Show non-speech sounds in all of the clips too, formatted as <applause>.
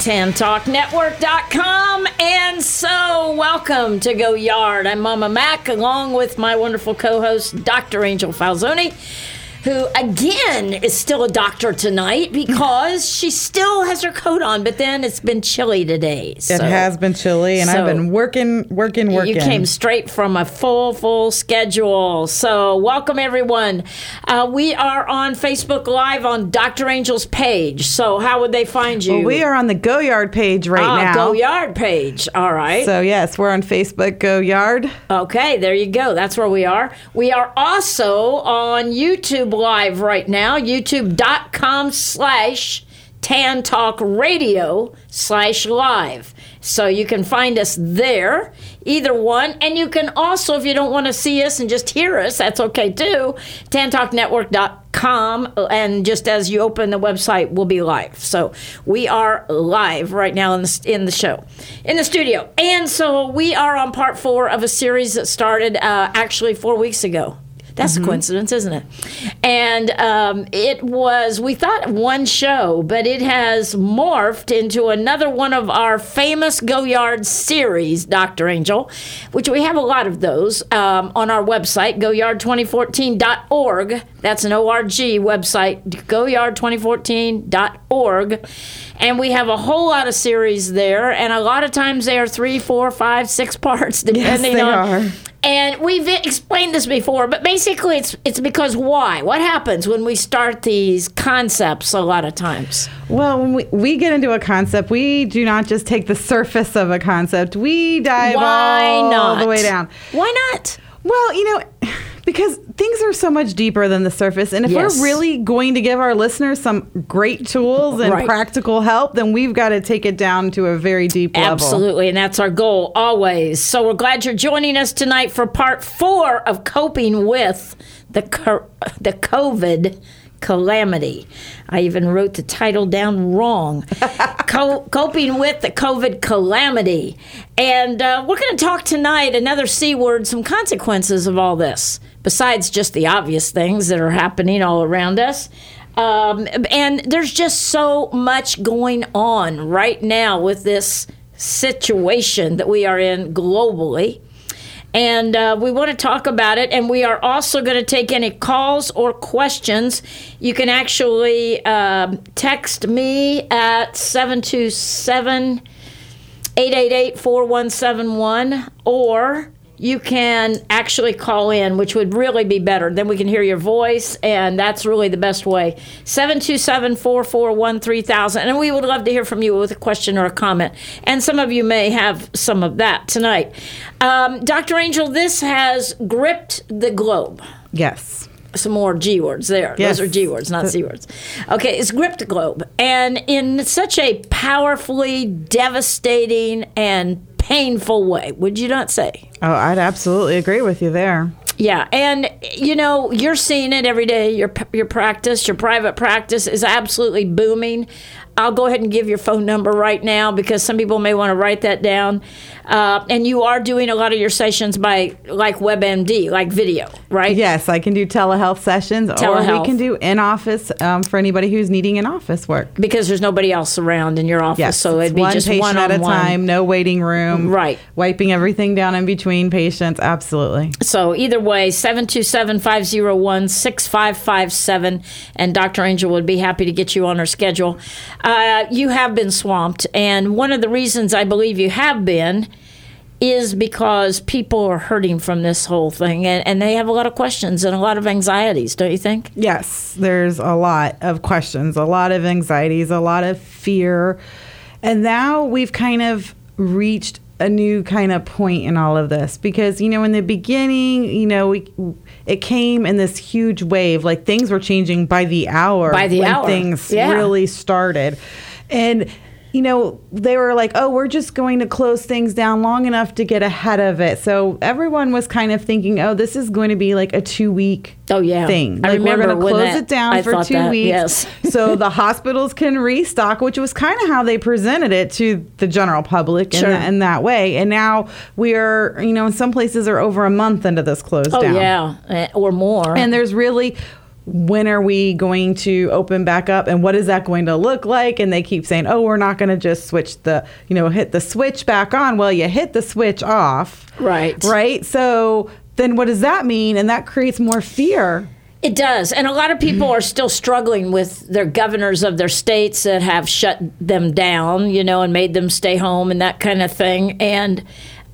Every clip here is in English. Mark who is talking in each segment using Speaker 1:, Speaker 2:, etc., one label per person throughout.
Speaker 1: on
Speaker 2: tantalknetwork.com. And so, welcome to Go Yard. I'm Mama Mac, along with my wonderful co host, Dr. Angel Falzoni. Who again is still a doctor tonight because she still has her coat on, but then it's been chilly today.
Speaker 3: It has been chilly, and
Speaker 2: so-
Speaker 3: I've been working, working, working.
Speaker 2: you came straight from a full, full schedule. So, welcome everyone. Uh, we are on Facebook Live on Dr. Angel's page. So, how would they find you?
Speaker 3: Well, we are on the Go Yard page right
Speaker 2: ah,
Speaker 3: now.
Speaker 2: Go Yard page. All right.
Speaker 3: So yes, we're on Facebook. Go Yard.
Speaker 2: Okay, there you go. That's where we are. We are also on YouTube Live right now, youtube.com slash Tan Talk Radio slash live. So you can find us there, either one. And you can also, if you don't want to see us and just hear us, that's okay too, tantalknetwork.com. And just as you open the website, we'll be live. So we are live right now in the, in the show, in the studio. And so we are on part four of a series that started uh, actually four weeks ago. That's a coincidence, isn't it? And um, it was, we thought one show, but it has morphed into another one of our famous Go Yard series, Dr. Angel, which we have a lot of those um, on our website, goyard2014.org. That's an ORG website, goyard2014.org. And we have a whole lot of series there, and a lot of times they are three, four, five, six <laughs> parts, depending
Speaker 3: they
Speaker 2: on.
Speaker 3: are.
Speaker 2: And we've explained this before, but basically it's it's because why? What happens when we start these concepts a lot of times?
Speaker 3: Well, when we, we get into a concept, we do not just take the surface of a concept. We dive
Speaker 2: Why
Speaker 3: all
Speaker 2: not?
Speaker 3: the way down.
Speaker 2: Why not?
Speaker 3: Well, you know, <sighs> because things are so much deeper than the surface. And if
Speaker 2: Yes.
Speaker 3: we're really going to give our listeners some great tools and
Speaker 2: Right.
Speaker 3: practical help, then we've got to take it down to a very deep level.
Speaker 2: Absolutely, and that's our goal always. So we're glad you're joining us tonight for part four of coping with the the COVID calamity. I even wrote the title down wrong. <laughs> Co- coping with the COVID calamity, and uh, we're going to talk tonight another c word, some consequences of all this. Besides just the obvious things that are happening all around us. Um, and there's just so much going on right now with this situation that we are in globally. And uh, we want to talk about it. And we are also going to take any calls or questions. You can actually um, text me at 727 888 4171 or you can actually call in, which would really be better. Then we can hear your voice, and that's really the best way. 727 441 3000. And we would love to hear from you with a question or a comment. And some of you may have some of that tonight. Um, Dr. Angel, this has gripped the globe
Speaker 3: Yes.
Speaker 2: some more G words there.
Speaker 3: Yes.
Speaker 2: Those are G words, not C words. Okay, it's gripped the globe. And in such a powerfully devastating and painful way, would you not say?
Speaker 3: Oh, I'd absolutely agree with you there.
Speaker 2: Yeah, and you know you're seeing it every day. Your your practice, your private practice, is absolutely booming. I'll go ahead and give your phone number right now because some people may want to write that down. Uh, and you are doing a lot of your sessions by like WebMD, like video, right?
Speaker 3: Yes, I can do telehealth sessions, or we can do in office um, for anybody who's needing in office work.
Speaker 2: Because there's nobody else around in your office,
Speaker 3: Yes,
Speaker 2: so it'd be
Speaker 3: one
Speaker 2: just
Speaker 3: patient
Speaker 2: one
Speaker 3: at a time, no waiting room,
Speaker 2: Right.
Speaker 3: Wiping everything down in between patients, absolutely.
Speaker 2: So either way, 727-501-6557 and Dr. Angel would be happy to get you on her schedule. Uh, Uh, you have been swamped and one of the reasons I believe you have been is because people are hurting from this whole thing and, and they have a lot of questions and a lot of anxieties, don't you think?
Speaker 3: Yes, there's a lot of questions, a lot of anxieties, a lot of fear. And now we've kind of reached a new kind of point in all of this because you know in the beginning you know we it came in this huge wave like things were changing by the hour
Speaker 2: By the
Speaker 3: when
Speaker 2: hour,
Speaker 3: things
Speaker 2: yeah.
Speaker 3: really started and you know they were like oh we're just going to close things down long enough to get ahead of it so everyone was kind of thinking oh this is going to be like a two week
Speaker 2: Oh, yeah.
Speaker 3: thing
Speaker 2: I
Speaker 3: like we're
Speaker 2: remember
Speaker 3: going to close it down
Speaker 2: I
Speaker 3: for two
Speaker 2: that,
Speaker 3: weeks
Speaker 2: yes. <laughs>
Speaker 3: so the hospitals can restock, which was kind of how they presented it to the general public in, that, in that way. And now we are, you know, in some places are over a month into this close
Speaker 2: Oh
Speaker 3: down.
Speaker 2: yeah, eh, or more.
Speaker 3: And there's really when are we going to open back up and what is that going to look like and they keep saying oh we're not going to just switch the you know hit the switch back on well you hit the switch off
Speaker 2: Right.
Speaker 3: right so then what does that mean and that creates more fear
Speaker 2: It does. And a lot of people are still struggling with their governors of their states that have shut them down, you know, and made them stay home and that kind of thing. And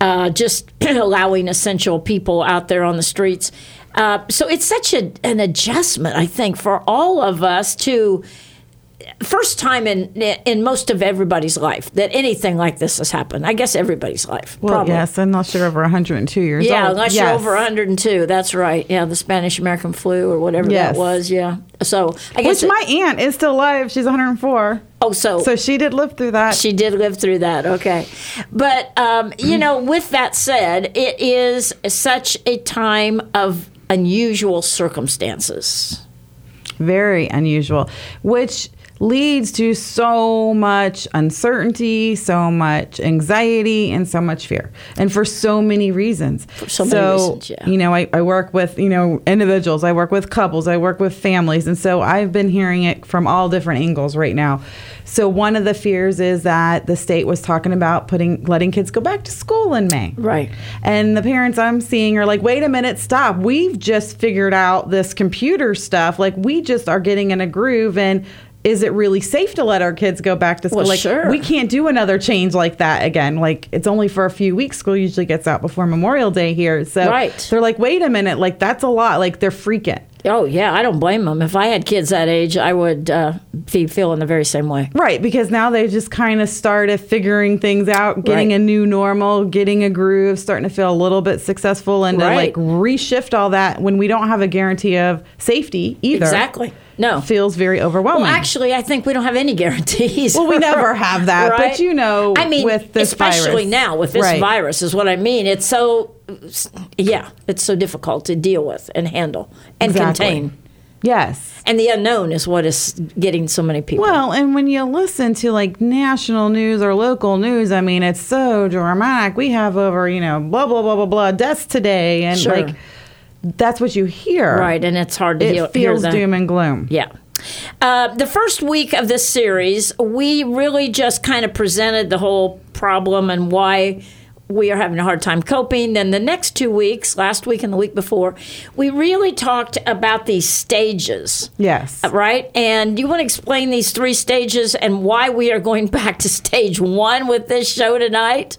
Speaker 2: uh, just <clears throat> allowing essential people out there on the streets. Uh, so it's such a, an adjustment, I think, for all of us to first time in in most of everybody's life that anything like this has happened. I guess everybody's life.
Speaker 3: well
Speaker 2: probably.
Speaker 3: yes unless you're over 102 years
Speaker 2: Yeah,
Speaker 3: old
Speaker 2: unless
Speaker 3: Yes.
Speaker 2: you're over 102. That's right. Yeah, the Spanish American flu or whatever
Speaker 3: Yes.
Speaker 2: that was. Yeah. So I guess.
Speaker 3: which
Speaker 2: it-
Speaker 3: my aunt is still alive she's 104
Speaker 2: oh, so,
Speaker 3: so she did live through that
Speaker 2: she did live through that. Okay. But, um, you know, with that said, it is such a time of unusual circumstances.
Speaker 3: very unusual, which leads to so much uncertainty, so much anxiety, and so much fear, and for so many reasons. For
Speaker 2: so many reasons, yeah.
Speaker 3: You know, I, I work with you know individuals, I work with couples, I work with families, and so I've been hearing it from all different angles right now. So one of the fears is that the state was talking about putting letting kids go back to school in May.
Speaker 2: Right.
Speaker 3: And the parents I'm seeing are like, wait a minute, stop. We've just figured out this computer stuff. Like, we just are getting in a groove. And is it really safe to let our kids go back to school?
Speaker 2: Well,
Speaker 3: like,
Speaker 2: sure.
Speaker 3: we can't do another change like that again. Like, it's only for a few weeks. School usually gets out before Memorial Day here. So
Speaker 2: Right.
Speaker 3: they're like, wait a minute. Like, that's a lot. Like, they're freaking.
Speaker 2: Oh, yeah, I don't blame them. If I had kids that age, I would uh, be feeling the very same way.
Speaker 3: Right, because now they just kind of started figuring things out, getting
Speaker 2: Right.
Speaker 3: a new normal, getting a groove, starting to feel a little bit successful, and to like reshift all that when we don't have a guarantee of safety either.
Speaker 2: Exactly. No.
Speaker 3: feels very overwhelming.
Speaker 2: Well, actually, I think we don't have any <laughs> guarantees.
Speaker 3: Well, we never have that, but you know,
Speaker 2: I mean,
Speaker 3: with this
Speaker 2: especially
Speaker 3: virus.
Speaker 2: now with this
Speaker 3: Right.
Speaker 2: virus, is what I mean. It's so, yeah, it's so difficult to deal with and handle and
Speaker 3: Exactly.
Speaker 2: contain.
Speaker 3: yes.
Speaker 2: And the unknown is what is getting so many people.
Speaker 3: Well, and when you listen to like national news or local news, I mean, it's so dramatic. We have over, you know, blah blah blah blah blah deaths today, and
Speaker 2: Sure.
Speaker 3: like that's what you hear.
Speaker 2: right, and it's hard to
Speaker 3: It
Speaker 2: hear,
Speaker 3: feels
Speaker 2: hear
Speaker 3: doom and gloom.
Speaker 2: Yeah. Uh, the first week of this series, we really just kind of presented the whole problem and why we are having a hard time coping. Then the next two weeks, last week and the week before, we really talked about these stages.
Speaker 3: Yes.
Speaker 2: Right? And you want to explain these three stages and why we are going <laughs> back to stage one with this show tonight?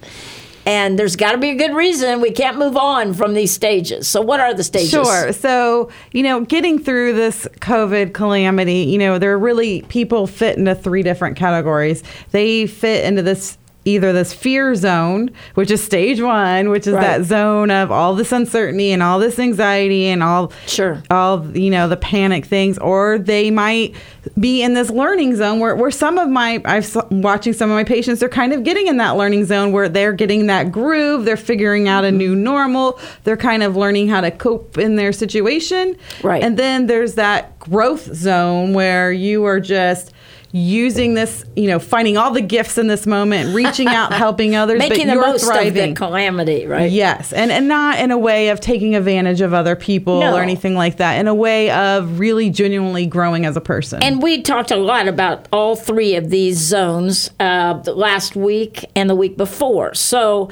Speaker 2: And there's got to be a good reason we can't move on from these stages. So, what are the stages?
Speaker 3: Sure. So, you know, getting through this COVID calamity, you know, there are really people fit into three different categories. They fit into this either this fear zone, which is stage one, which is
Speaker 2: Right.
Speaker 3: that zone of all this uncertainty and all this anxiety and all
Speaker 2: Sure.
Speaker 3: all you know the panic things, or they might be in this learning zone where, where some of my I've s- watching some of my patients they're kind of getting in that learning zone where they're getting that groove, they're figuring out a mm-hmm. new normal, they're kind of learning how to cope in their situation,
Speaker 2: Right.
Speaker 3: And then there's that growth zone where you are just using this, you know, finding all the gifts in this moment, <laughs> reaching out, helping others,
Speaker 2: Making
Speaker 3: but
Speaker 2: the most
Speaker 3: thriving.
Speaker 2: of the calamity, right?
Speaker 3: Yes, and and not in a way of taking advantage of other people
Speaker 2: No.
Speaker 3: or anything like that. In a way of really genuinely growing as a person.
Speaker 2: And we talked a lot about all three of these zones uh, last week and the week before. So,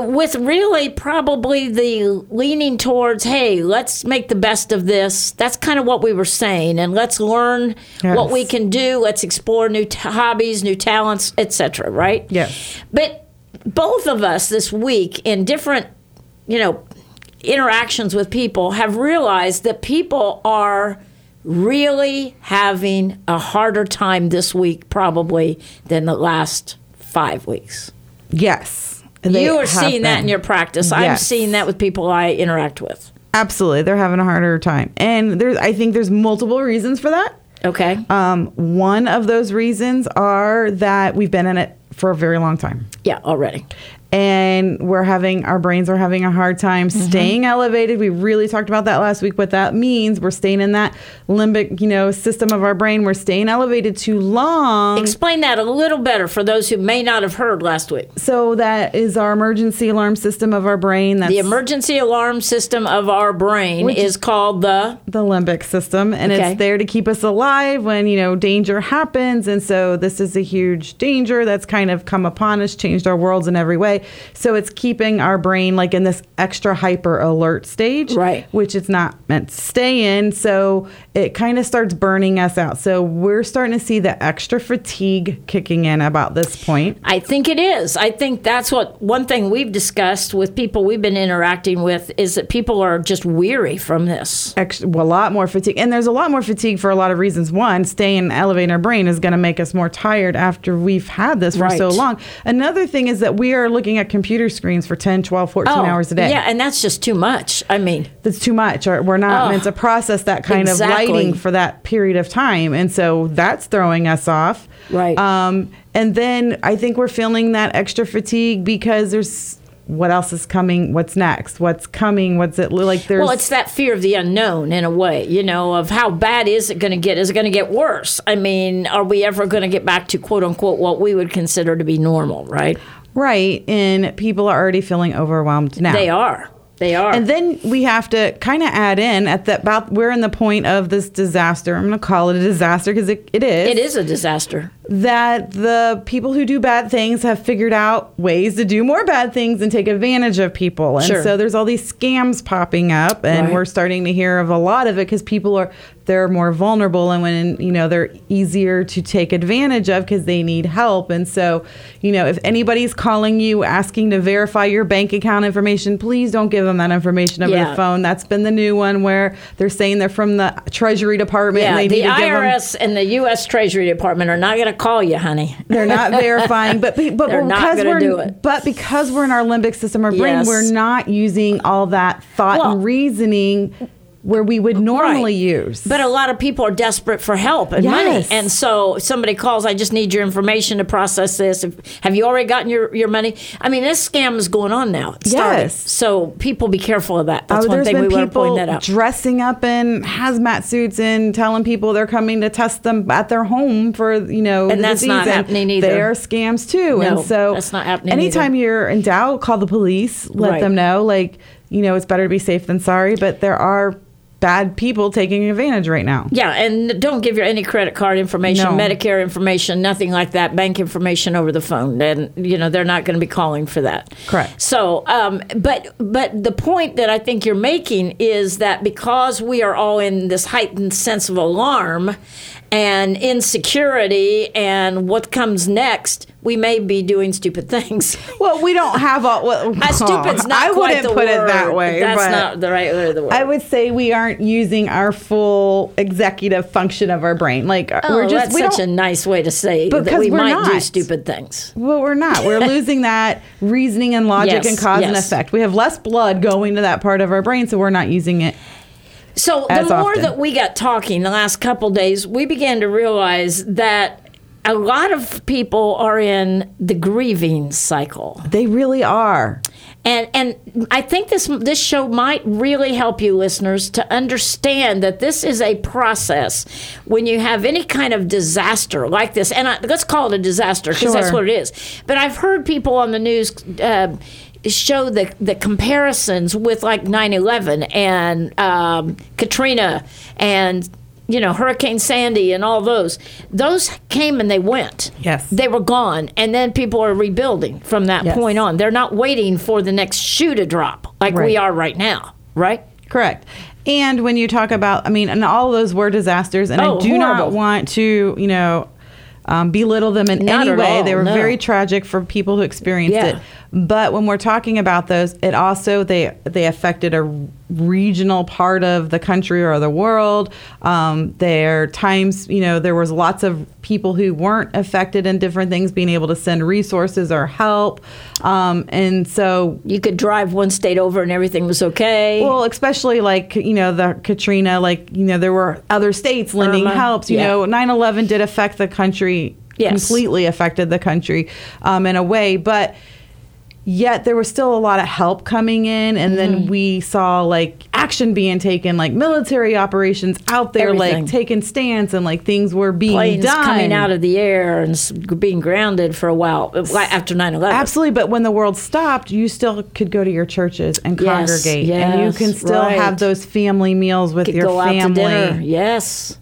Speaker 2: with really probably the leaning towards, hey, let's make the best of this. That's kind of what we were saying, and let's learn what we can do. Let's explore new t- hobbies, new talents, etc. Right?
Speaker 3: Yes.
Speaker 2: But both of us this week in different, you know, interactions with people have realized that people are really having a harder time this week probably than the last five weeks.
Speaker 3: yes,
Speaker 2: you are seeing that in your practice. I'm seeing that with people I interact with.
Speaker 3: Absolutely, they're having a harder time, and there's I think there's multiple reasons for that.
Speaker 2: Okay.
Speaker 3: Um, one of those reasons are that we've been in it for a very long time.
Speaker 2: yeah, already.
Speaker 3: And we're having our brains are having a hard time
Speaker 2: Mm-hmm.
Speaker 3: staying elevated. We really talked about that last week. What that means, we're staying in that limbic, you know, system of our brain. We're staying elevated too long.
Speaker 2: Explain that a little better for those who may not have heard last week.
Speaker 3: so that is our emergency alarm system of our brain. That's
Speaker 2: The emergency alarm system of our brain
Speaker 3: Which
Speaker 2: is called the
Speaker 3: the limbic system and
Speaker 2: Okay.
Speaker 3: it's there to keep us alive when you know danger happens and so this is a huge danger that's kind of come upon us changed our worlds in every way so it's keeping our brain like in this extra hyper alert stage
Speaker 2: Right.
Speaker 3: which it's not meant to stay in so it kind of starts burning us out so we're starting to see the extra fatigue kicking in about this point
Speaker 2: I think it is. I think that's what one thing we've discussed with people we've been interacting with is that people are just weary from this.
Speaker 3: extra, well, a lot more fatigue. And there's a lot more fatigue for a lot of reasons. One, staying elevating our brain is going to make us more tired after we've had this for so long. Another thing is that we are looking at computer screens for 10, 12, 14 hours a day.
Speaker 2: Oh, Yeah, and that's just too much. I mean,
Speaker 3: That's too much. Or we're not
Speaker 2: Oh,
Speaker 3: meant to process that kind
Speaker 2: exactly.
Speaker 3: of lighting for that period of time. And so that's throwing us off.
Speaker 2: Right.
Speaker 3: Um, and then I think we're feeling that extra fatigue because there's what else is coming? What's next? What's coming? What's it like? There's
Speaker 2: well, it's that fear of the unknown in a way, you know, of how bad is it going to get? Is it going to get worse? I mean, are we ever going to get back to quote unquote what we would consider to be normal, right?
Speaker 3: Right. And people are already feeling overwhelmed now.
Speaker 2: They are. They are.
Speaker 3: And then we have to kind of add in at that about we're in the point of this disaster. I'm going to call it a disaster because it, it is.
Speaker 2: it is a disaster.
Speaker 3: That the people who do bad things have figured out ways to do more bad things and take advantage of people. And
Speaker 2: Sure.
Speaker 3: so there's all these scams popping up and
Speaker 2: Right.
Speaker 3: we're starting to hear of a lot of it because people are they're more vulnerable and when you know they're easier to take advantage of because they need help. And so, you know, if anybody's calling you asking to verify your bank account information, please don't give them that information over
Speaker 2: Yeah.
Speaker 3: the phone. That's been the new one where they're saying they're from the Treasury Department
Speaker 2: Yeah,
Speaker 3: and they
Speaker 2: the
Speaker 3: need to give them
Speaker 2: IRS and the U.S. Treasury Department are not going to call you, honey.
Speaker 3: they're not <laughs> verifying, but but because we're but because we're in our limbic system, our brain,
Speaker 2: Yes.
Speaker 3: we're not using all that thought
Speaker 2: Well-
Speaker 3: and reasoning where we would normally
Speaker 2: Right.
Speaker 3: use.
Speaker 2: But a lot of people are desperate for help and money. And so somebody calls, I just need your information to process this. Have you already gotten your, your money? I mean, this scam is going on now. It's starting.
Speaker 3: Yes.
Speaker 2: So people be careful of that. That's
Speaker 3: Oh,
Speaker 2: one thing we want to point
Speaker 3: people
Speaker 2: that out.
Speaker 3: dressing up in hazmat suits and telling people they're coming to test them at their home for you know
Speaker 2: And that's
Speaker 3: disease.
Speaker 2: not happening either.
Speaker 3: They are scams too,
Speaker 2: No,
Speaker 3: and so
Speaker 2: that's not happening
Speaker 3: Anytime
Speaker 2: either.
Speaker 3: you're in doubt, call the police. Let
Speaker 2: Right.
Speaker 3: them know, like you know, it's better to be safe than sorry. But there are bad people taking advantage right now.
Speaker 2: Yeah, and don't give your any credit card information,
Speaker 3: No.
Speaker 2: Medicare information, nothing like that, bank information over the phone. And you know they're not going to be calling for that.
Speaker 3: Correct.
Speaker 2: So, um, but but the point that I think you're making is that because we are all in this heightened sense of alarm and insecurity and what comes next, we may be doing stupid things. <laughs>
Speaker 3: Well, we don't have all. Well,
Speaker 2: Uh, stupid's not
Speaker 3: I
Speaker 2: quite
Speaker 3: wouldn't
Speaker 2: the
Speaker 3: put
Speaker 2: word.
Speaker 3: it that way.
Speaker 2: That's not the right word of the word.
Speaker 3: I would say we aren't using our full executive function of our brain. Like
Speaker 2: oh,
Speaker 3: we're just
Speaker 2: that's such a nice way to say that
Speaker 3: Because
Speaker 2: we might do stupid things.
Speaker 3: well, we're not. We're <laughs> losing that reasoning and logic
Speaker 2: Yes,
Speaker 3: and cause and effect. We have less blood going to that part of our brain, so we're not using it.
Speaker 2: So the more
Speaker 3: often.
Speaker 2: that we got talking the last couple days, we began to realize that a lot of people are in the grieving cycle.
Speaker 3: They really are.
Speaker 2: And and I think this this show might really help you listeners to understand that this is a process when you have any kind of disaster like this. And I, let's call it a disaster because that's what it is. But I've heard people on the news uh, show the the comparisons with like 9/11 and um, Katrina and you know Hurricane Sandy and all those. Those came and they went.
Speaker 3: Yes.
Speaker 2: They were gone, and then people are rebuilding from that
Speaker 3: Yes.
Speaker 2: point on. They're not waiting for the next shoe to drop like we are right now, right?
Speaker 3: Correct. And when you talk about, I mean, and all those were disasters, and
Speaker 2: Oh,
Speaker 3: I do not want to, you know, um, belittle them in
Speaker 2: Not
Speaker 3: any way.
Speaker 2: all,
Speaker 3: they were
Speaker 2: no.
Speaker 3: very tragic for people who experienced
Speaker 2: Yeah.
Speaker 3: it. But when we're talking about those, it also they they affected a regional part of the country or the world. Um, there times, you know, there was lots of people who weren't affected in different things being able to send resources or help. Um, and so
Speaker 2: You could drive one state over and everything was okay.
Speaker 3: well, especially like, you know, the Katrina, like, you know, there were other states lending
Speaker 2: Irma,
Speaker 3: helps. You
Speaker 2: yeah.
Speaker 3: know, 9 11 did affect the country,
Speaker 2: Yes.
Speaker 3: completely affected the country um, in a way. But yet there was still a lot of help coming in. And then
Speaker 2: Mm-hmm.
Speaker 3: we saw like action being taken, like military operations out there,
Speaker 2: Everything.
Speaker 3: like taking stands and like things were being
Speaker 2: Planes
Speaker 3: done.
Speaker 2: coming out of the air and being grounded for a while uh, after 9 11.
Speaker 3: Absolutely, but when the world stopped, you still could go to your churches and
Speaker 2: Yes,
Speaker 3: congregate, and you can still
Speaker 2: right.
Speaker 3: have those family meals with
Speaker 2: Could
Speaker 3: your family.
Speaker 2: out to dinner. Yes.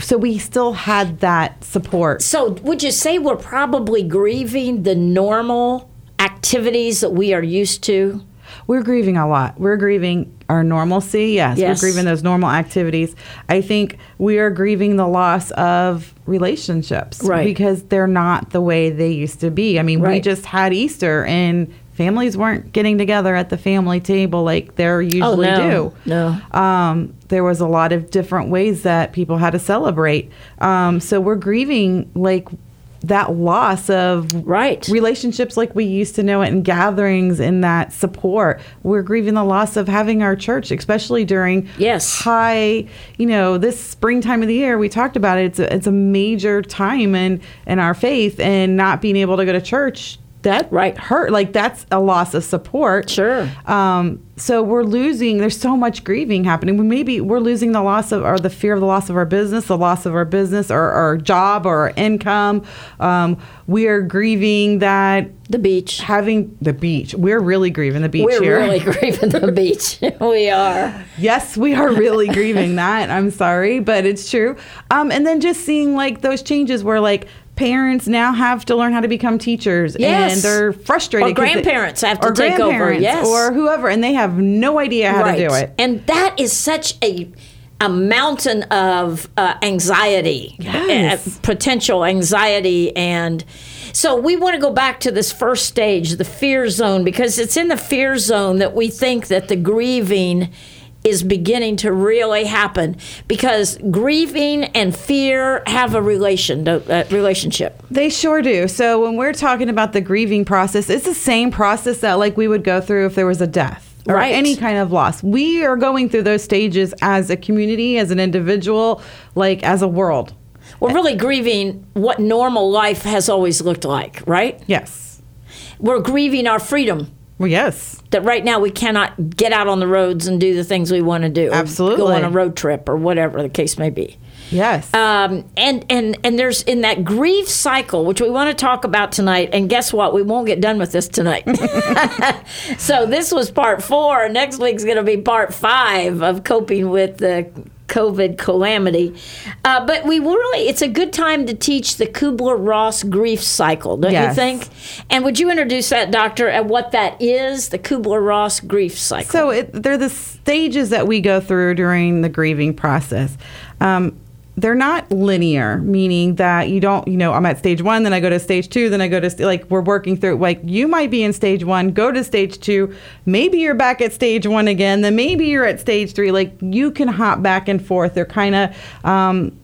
Speaker 3: So we still had that support.
Speaker 2: So, would you say we're probably grieving the normal activities that we are used to?
Speaker 3: We're grieving a lot. We're grieving our normalcy. Yes,
Speaker 2: Yes.
Speaker 3: we're grieving those normal activities. I think we are grieving the loss of relationships,
Speaker 2: Right.
Speaker 3: Because they're not the way they used to be. I mean, we just had Easter, and families weren't getting together at the family table like they're usually
Speaker 2: Oh, no.
Speaker 3: do.
Speaker 2: No.
Speaker 3: um, there was a lot of different ways that people had to celebrate. Um, so we're grieving like that loss of
Speaker 2: Right.
Speaker 3: relationships like we used to know it and gatherings and that support. We're grieving the loss of having our church, especially during
Speaker 2: Yes.
Speaker 3: high, you know, this springtime of the year. We talked about it. It's a, it's a major time in in our faith, and not being able to go to church that
Speaker 2: Right.
Speaker 3: hurt. Like that's a loss of support.
Speaker 2: Sure.
Speaker 3: Um, so we're losing. There's so much grieving happening. We maybe we're losing the loss of or the fear of the loss of our business, the loss of our business or our job or our income. Um, we are grieving that
Speaker 2: The beach.
Speaker 3: having the beach. We're really grieving the beach
Speaker 2: We're
Speaker 3: here.
Speaker 2: really <laughs> grieving the beach. <laughs> we are.
Speaker 3: Yes, we are really grieving that. I'm sorry, but it's true. Um, and then just seeing like those changes where like parents now have to learn how to become teachers
Speaker 2: Yes.
Speaker 3: and they're frustrated.
Speaker 2: Or
Speaker 3: they-
Speaker 2: grandparents have to
Speaker 3: or
Speaker 2: take over, yes.
Speaker 3: Or whoever, and they have no idea how to do it.
Speaker 2: And that is such a a mountain of uh, anxiety,
Speaker 3: Yes.
Speaker 2: uh, potential anxiety, and so we want to go back to this first stage, the fear zone, because it's in the fear zone that we think that the grieving is beginning to really happen because grieving and fear have a relation uh, relationship.
Speaker 3: They sure do. So when we're talking about the grieving process, it's the same process that like we would go through if there was a death or
Speaker 2: Right.
Speaker 3: any kind of loss. We are going through those stages as a community, as an individual, like as a world.
Speaker 2: We're really grieving what normal life has always looked like, right?
Speaker 3: Yes.
Speaker 2: We're grieving our freedom.
Speaker 3: Well, yes.
Speaker 2: that right now we cannot get out on the roads and do the things we want to do.
Speaker 3: Absolutely.
Speaker 2: Go on a road trip or whatever the case may be.
Speaker 3: Yes.
Speaker 2: Um, and and and there's in that grief cycle, which we want to talk about tonight. And guess what? We won't get done with this tonight. <laughs> so this was part four. Next week's going to be part five of coping with the COVID calamity. Uh, but we really, it's a good time to teach the Kubler Ross grief cycle, don't
Speaker 3: Yes.
Speaker 2: you think? And would you introduce that, Doctor, and what that is, the Kubler Ross grief cycle?
Speaker 3: So it, they're the stages that we go through during the grieving process. Um, they're not linear, meaning that you don't, you know, I'm at stage one, then I go to stage two, then I go to st- like we're working through. Like you might be in stage one, go to stage two, maybe you're back at stage one again, then maybe you're at stage three. Like you can hop back and forth. They're kind of, um,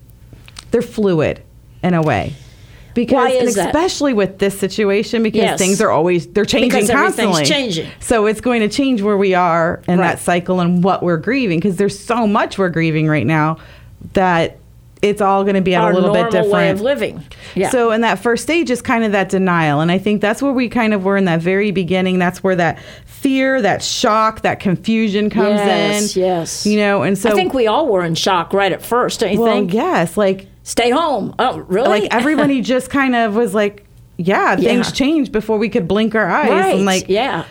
Speaker 3: they're fluid in a way. Because
Speaker 2: is that?
Speaker 3: especially with this situation, because
Speaker 2: Yes.
Speaker 3: things are always they're changing
Speaker 2: Because
Speaker 3: constantly.
Speaker 2: changing.
Speaker 3: So it's going to change where we are in
Speaker 2: Right.
Speaker 3: that cycle and what we're grieving because there's so much we're grieving right now that it's all going to be a little bit different
Speaker 2: way of living. Yeah.
Speaker 3: So in that first stage is kind of that denial and I think that's where we kind of were in that very beginning that's where that fear, that shock, that confusion comes
Speaker 2: yes,
Speaker 3: in.
Speaker 2: yes. Yes.
Speaker 3: You know, and so
Speaker 2: I think we all were in shock right at first, don't you
Speaker 3: well,
Speaker 2: think?
Speaker 3: yes, like
Speaker 2: Stay home. Oh, really?
Speaker 3: like everybody <laughs> just kind of was like yeah, things
Speaker 2: Yeah.
Speaker 3: changed before we could blink our eyes
Speaker 2: right.
Speaker 3: and like
Speaker 2: yeah.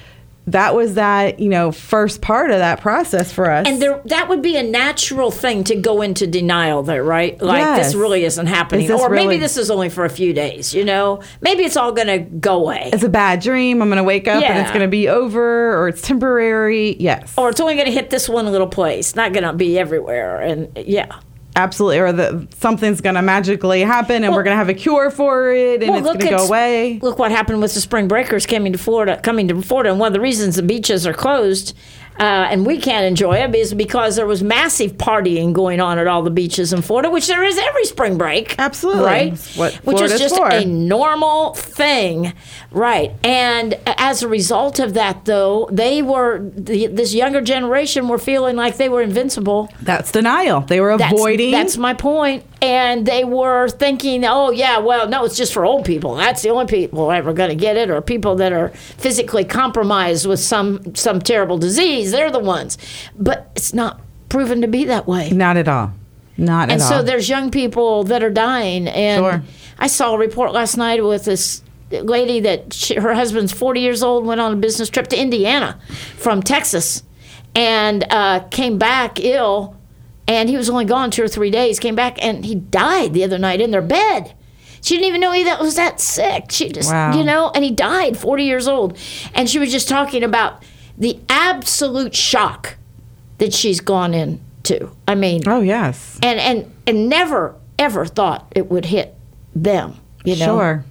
Speaker 3: That was that, you know, first part of that process for us.
Speaker 2: And there, that would be a natural thing to go into denial there, right? Like
Speaker 3: Yes.
Speaker 2: this really isn't happening,
Speaker 3: Is
Speaker 2: or maybe this is only for a few days. You know, maybe it's all going to go away,
Speaker 3: it's a bad dream. I'm going to wake up and it's going to be over or it's temporary. Yes.
Speaker 2: or it's only going to hit this one little place, not going to be everywhere. And yeah,
Speaker 3: Absolutely. Or the, something's going to magically happen and
Speaker 2: Well-
Speaker 3: we're going to have a cure for it and
Speaker 2: Well,
Speaker 3: it's going to go away.
Speaker 2: Look what happened with the spring breakers coming to Florida. Coming to Florida, and one of the reasons the beaches are closed uh, and we can't enjoy it is because there was massive partying going on at all the beaches in Florida, which there is every spring break.
Speaker 3: Absolutely.
Speaker 2: Right?
Speaker 3: What
Speaker 2: which is just
Speaker 3: for.
Speaker 2: a normal thing. Right. And as a result of that, though, they were, the, this younger generation were feeling like they were invincible.
Speaker 3: That's denial. They were
Speaker 2: That's,
Speaker 3: avoiding.
Speaker 2: That's my point. And they were thinking, oh, yeah, well, no, it's just for old people. That's the only people ever going to get it, or people that are physically compromised with some, some terrible disease. They're the ones. But it's not proven to be that way.
Speaker 3: not at all. Not
Speaker 2: And
Speaker 3: at all.
Speaker 2: And so there's young people that are dying. And
Speaker 3: Sure.
Speaker 2: I saw a report last night with this lady that she, her husband's 40 years old, went on a business trip to Indiana from Texas, and uh, came back ill. And he was only gone two or three days. Came back and he died the other night in their bed. She didn't even know he that was that sick. She just,
Speaker 3: Wow.
Speaker 2: you know, and he died 40 years old. And she was just talking about the absolute shock that she's gone into. I mean,
Speaker 3: oh yes.
Speaker 2: and and and never ever thought it would hit them. You know,
Speaker 3: Sure.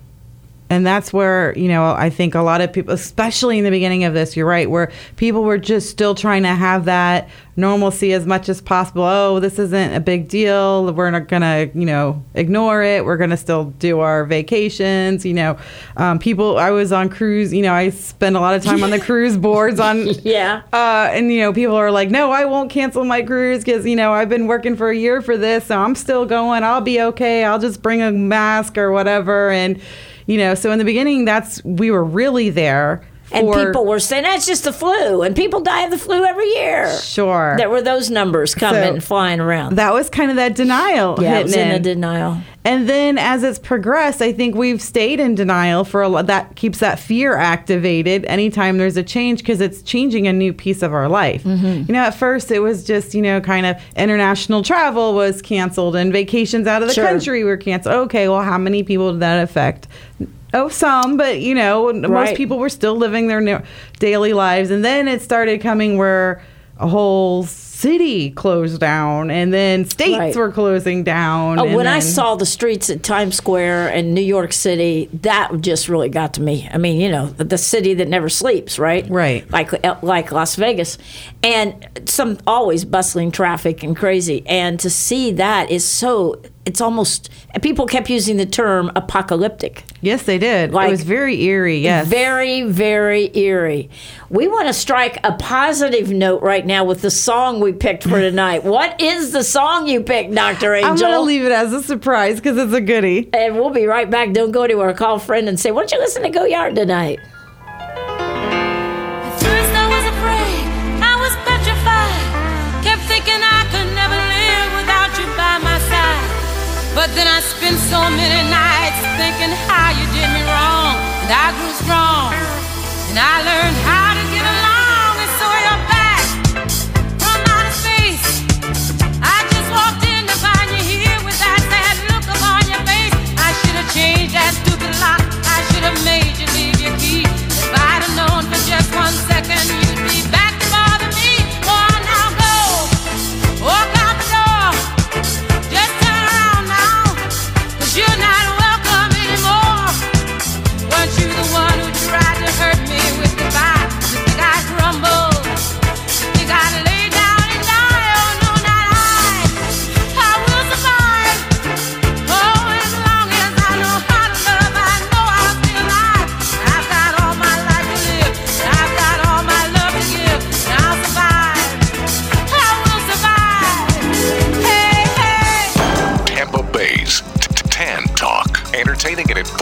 Speaker 3: And that's where, you know, I think a lot of people, especially in the beginning of this, you're right, where people were just still trying to have that normalcy as much as possible. Oh, this isn't a big deal. We're not going to, you know, ignore it. We're going to still do our vacations. You know, um, people, I was on cruise, you know, I spend a lot of time on the <laughs> cruise boards on,
Speaker 2: Yeah.
Speaker 3: uh, and you know, people are like, "No, I won't cancel my cruise because you know I've been working for a year for this, so I'm still going. I'll be okay. I'll just bring a mask or whatever." And you know, so in the beginning, that's we were really there.
Speaker 2: And
Speaker 3: for-
Speaker 2: people were saying that's just the flu, and people die of the flu every year.
Speaker 3: sure
Speaker 2: There were those numbers coming
Speaker 3: So,
Speaker 2: flying around.
Speaker 3: that was kind of that denial
Speaker 2: yeah, it was in
Speaker 3: in.
Speaker 2: denial.
Speaker 3: And then as it's progressed, I think we've stayed in denial for a lot. That keeps that fear activated anytime there's a change because it's changing a new piece of our life.
Speaker 2: Mm-hmm.
Speaker 3: You know, at first it was just, you know, kind of international travel was canceled and vacations out of the
Speaker 2: Sure.
Speaker 3: country were canceled. Okay, well, how many people did that affect? Oh, some, but you know,
Speaker 2: Right.
Speaker 3: most people were still living their daily lives. And then it started coming where a whole city closed down and then states
Speaker 2: Right.
Speaker 3: were closing down.
Speaker 2: Oh,
Speaker 3: and
Speaker 2: when I saw the streets at Times Square in New York City, that just really got to me. I mean, you know, the, the city that never sleeps, right?
Speaker 3: Right.
Speaker 2: Like uh, like Las Vegas, and some always bustling traffic and crazy. And to see that is so. It's almost. People kept using the term apocalyptic.
Speaker 3: Yes, they did.
Speaker 2: Like-
Speaker 3: it was very eerie. Yes.
Speaker 2: Very, very eerie. We want to strike a positive note right now with the song we picked for tonight. what is the song you picked, Dr. Angel?
Speaker 3: I'm going to leave it as a surprise because it's a goodie.
Speaker 2: And we'll be right back. Don't go anywhere. Call a friend and say, Why don't you listen to Go Yard tonight?
Speaker 4: At first I was afraid, I was petrified. Kept thinking I could never live without you by my side. But then I spent so many nights thinking how you did me wrong. And I grew strong. And I learned how to get along. Have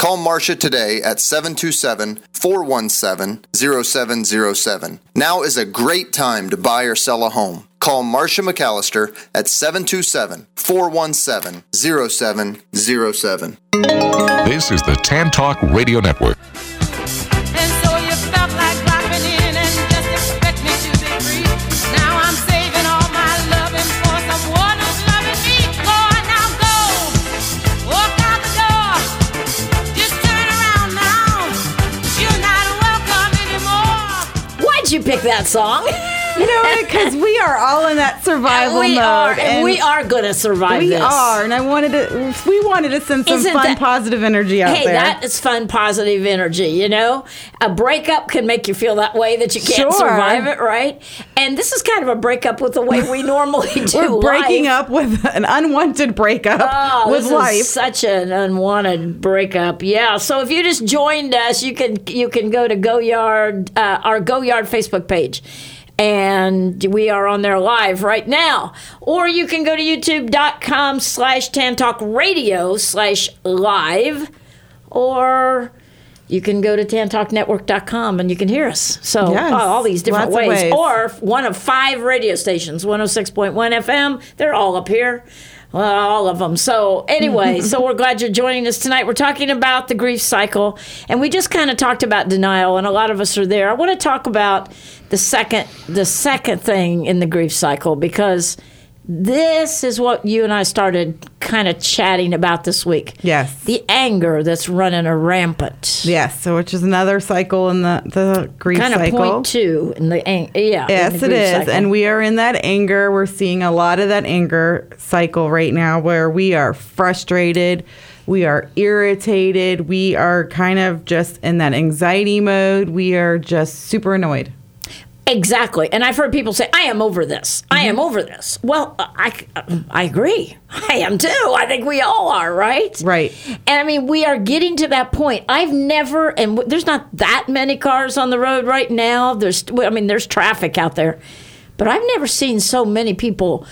Speaker 5: Call Marcia today at 727 417 0707. Now is a great time to buy or sell a home. Call Marcia McAllister at 727 417 0707.
Speaker 6: This is the Tan Talk Radio Network.
Speaker 2: That song?
Speaker 3: You know, because we are all in that survival
Speaker 2: we
Speaker 3: mode.
Speaker 2: are, and we are going to survive
Speaker 3: We
Speaker 2: this.
Speaker 3: are, and I wanted to. We wanted to send some
Speaker 2: Isn't
Speaker 3: fun,
Speaker 2: that-
Speaker 3: positive energy out
Speaker 2: Hey,
Speaker 3: there.
Speaker 2: Hey, that is fun, positive energy. You know, a breakup can make you feel that way that you can't
Speaker 3: Sure.
Speaker 2: survive it, right? And this is kind of a breakup with the way we <laughs> normally do.
Speaker 3: We're breaking
Speaker 2: life.
Speaker 3: up with an unwanted breakup
Speaker 2: Oh,
Speaker 3: with
Speaker 2: this
Speaker 3: life.
Speaker 2: is such an unwanted breakup. Yeah. So if you just joined us, you can you can go to Go Yard, uh, our Go Yard Facebook page. And we are on there live right now. Or you can go to youtube.com slash tantalk radio slash live. Or you can go to tantalknetwork.com and you can hear us. So uh,
Speaker 3: Yes,
Speaker 2: oh, all these different ways.
Speaker 3: ways.
Speaker 2: Or one of five radio stations 106.1 FM. They're all up here. Well, all of them. So, anyway, so we're glad you're joining us tonight. We're talking about the grief cycle, and we just kind of talked about denial, and a lot of us are there. I want to talk about the second, the second thing in the grief cycle because this is what you and I started kind of chatting about this week.
Speaker 3: Yes.
Speaker 2: the anger that's running a rampant.
Speaker 3: yes, so which is another cycle in the the grief
Speaker 2: kind of
Speaker 3: cycle.
Speaker 2: point two in the ang- yeah.
Speaker 3: Yes, it is.
Speaker 2: cycle.
Speaker 3: And we are in that anger. We're seeing a lot of that anger cycle right now where we are frustrated. We are irritated. We are kind of just in that anxiety mode. We are just super annoyed.
Speaker 2: Exactly. And I've heard people say, I am over this. I mm-hmm. am over this. Well, uh, I, uh, I agree. <laughs> I am too. I think we all are, right?
Speaker 3: Right.
Speaker 2: And I mean, we are getting to that point. I've never, and w- there's not that many cars on the road right now. There's, I mean, there's traffic out there, but I've never seen so many people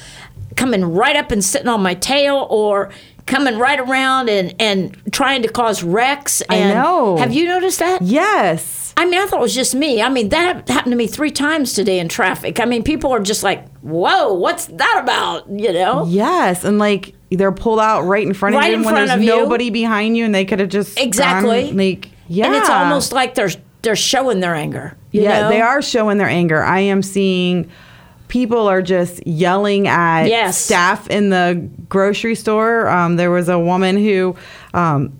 Speaker 2: coming right up and sitting on my tail or coming right around and, and trying to cause wrecks.
Speaker 3: I know.
Speaker 2: Have you noticed that?
Speaker 3: Yes.
Speaker 2: I mean, I thought it was just me. I mean, that happened to me three times today in traffic. I mean, people are just like, "Whoa, what's that about?" You know?
Speaker 3: Yes. And like they're pulled out right in front
Speaker 2: Right
Speaker 3: of you when
Speaker 2: front
Speaker 3: there's
Speaker 2: of you.
Speaker 3: nobody behind you and they could have just
Speaker 2: Exactly.
Speaker 3: gone, like yeah.
Speaker 2: And it's almost like they're they're showing their anger. you
Speaker 3: yeah,
Speaker 2: know?
Speaker 3: they are showing their anger. I am seeing people are just yelling at
Speaker 2: Yes.
Speaker 3: staff in the grocery store. Um, there was a woman who um,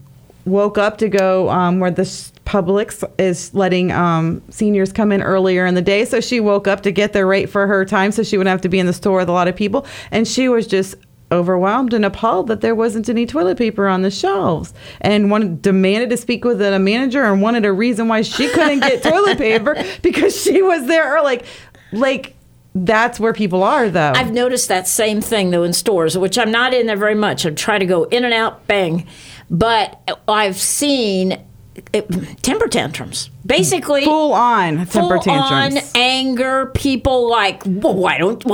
Speaker 3: woke up to go um, where the Publix is letting um, seniors come in earlier in the day. So she woke up to get there right for her time so she wouldn't have to be in the store with a lot of people. And she was just overwhelmed and appalled that there wasn't any toilet paper on the shelves and wanted demanded to speak with a manager and wanted a reason why she couldn't get <laughs> toilet paper because she was there or like like that's where people are though
Speaker 2: I've noticed that same thing though in stores, which I'm not in there very much. I try to go in and out, bang. But I've seen uh, temper tantrums. Basically,
Speaker 3: full on temper
Speaker 2: full on
Speaker 3: tantrums
Speaker 2: anger. People like, well, why don't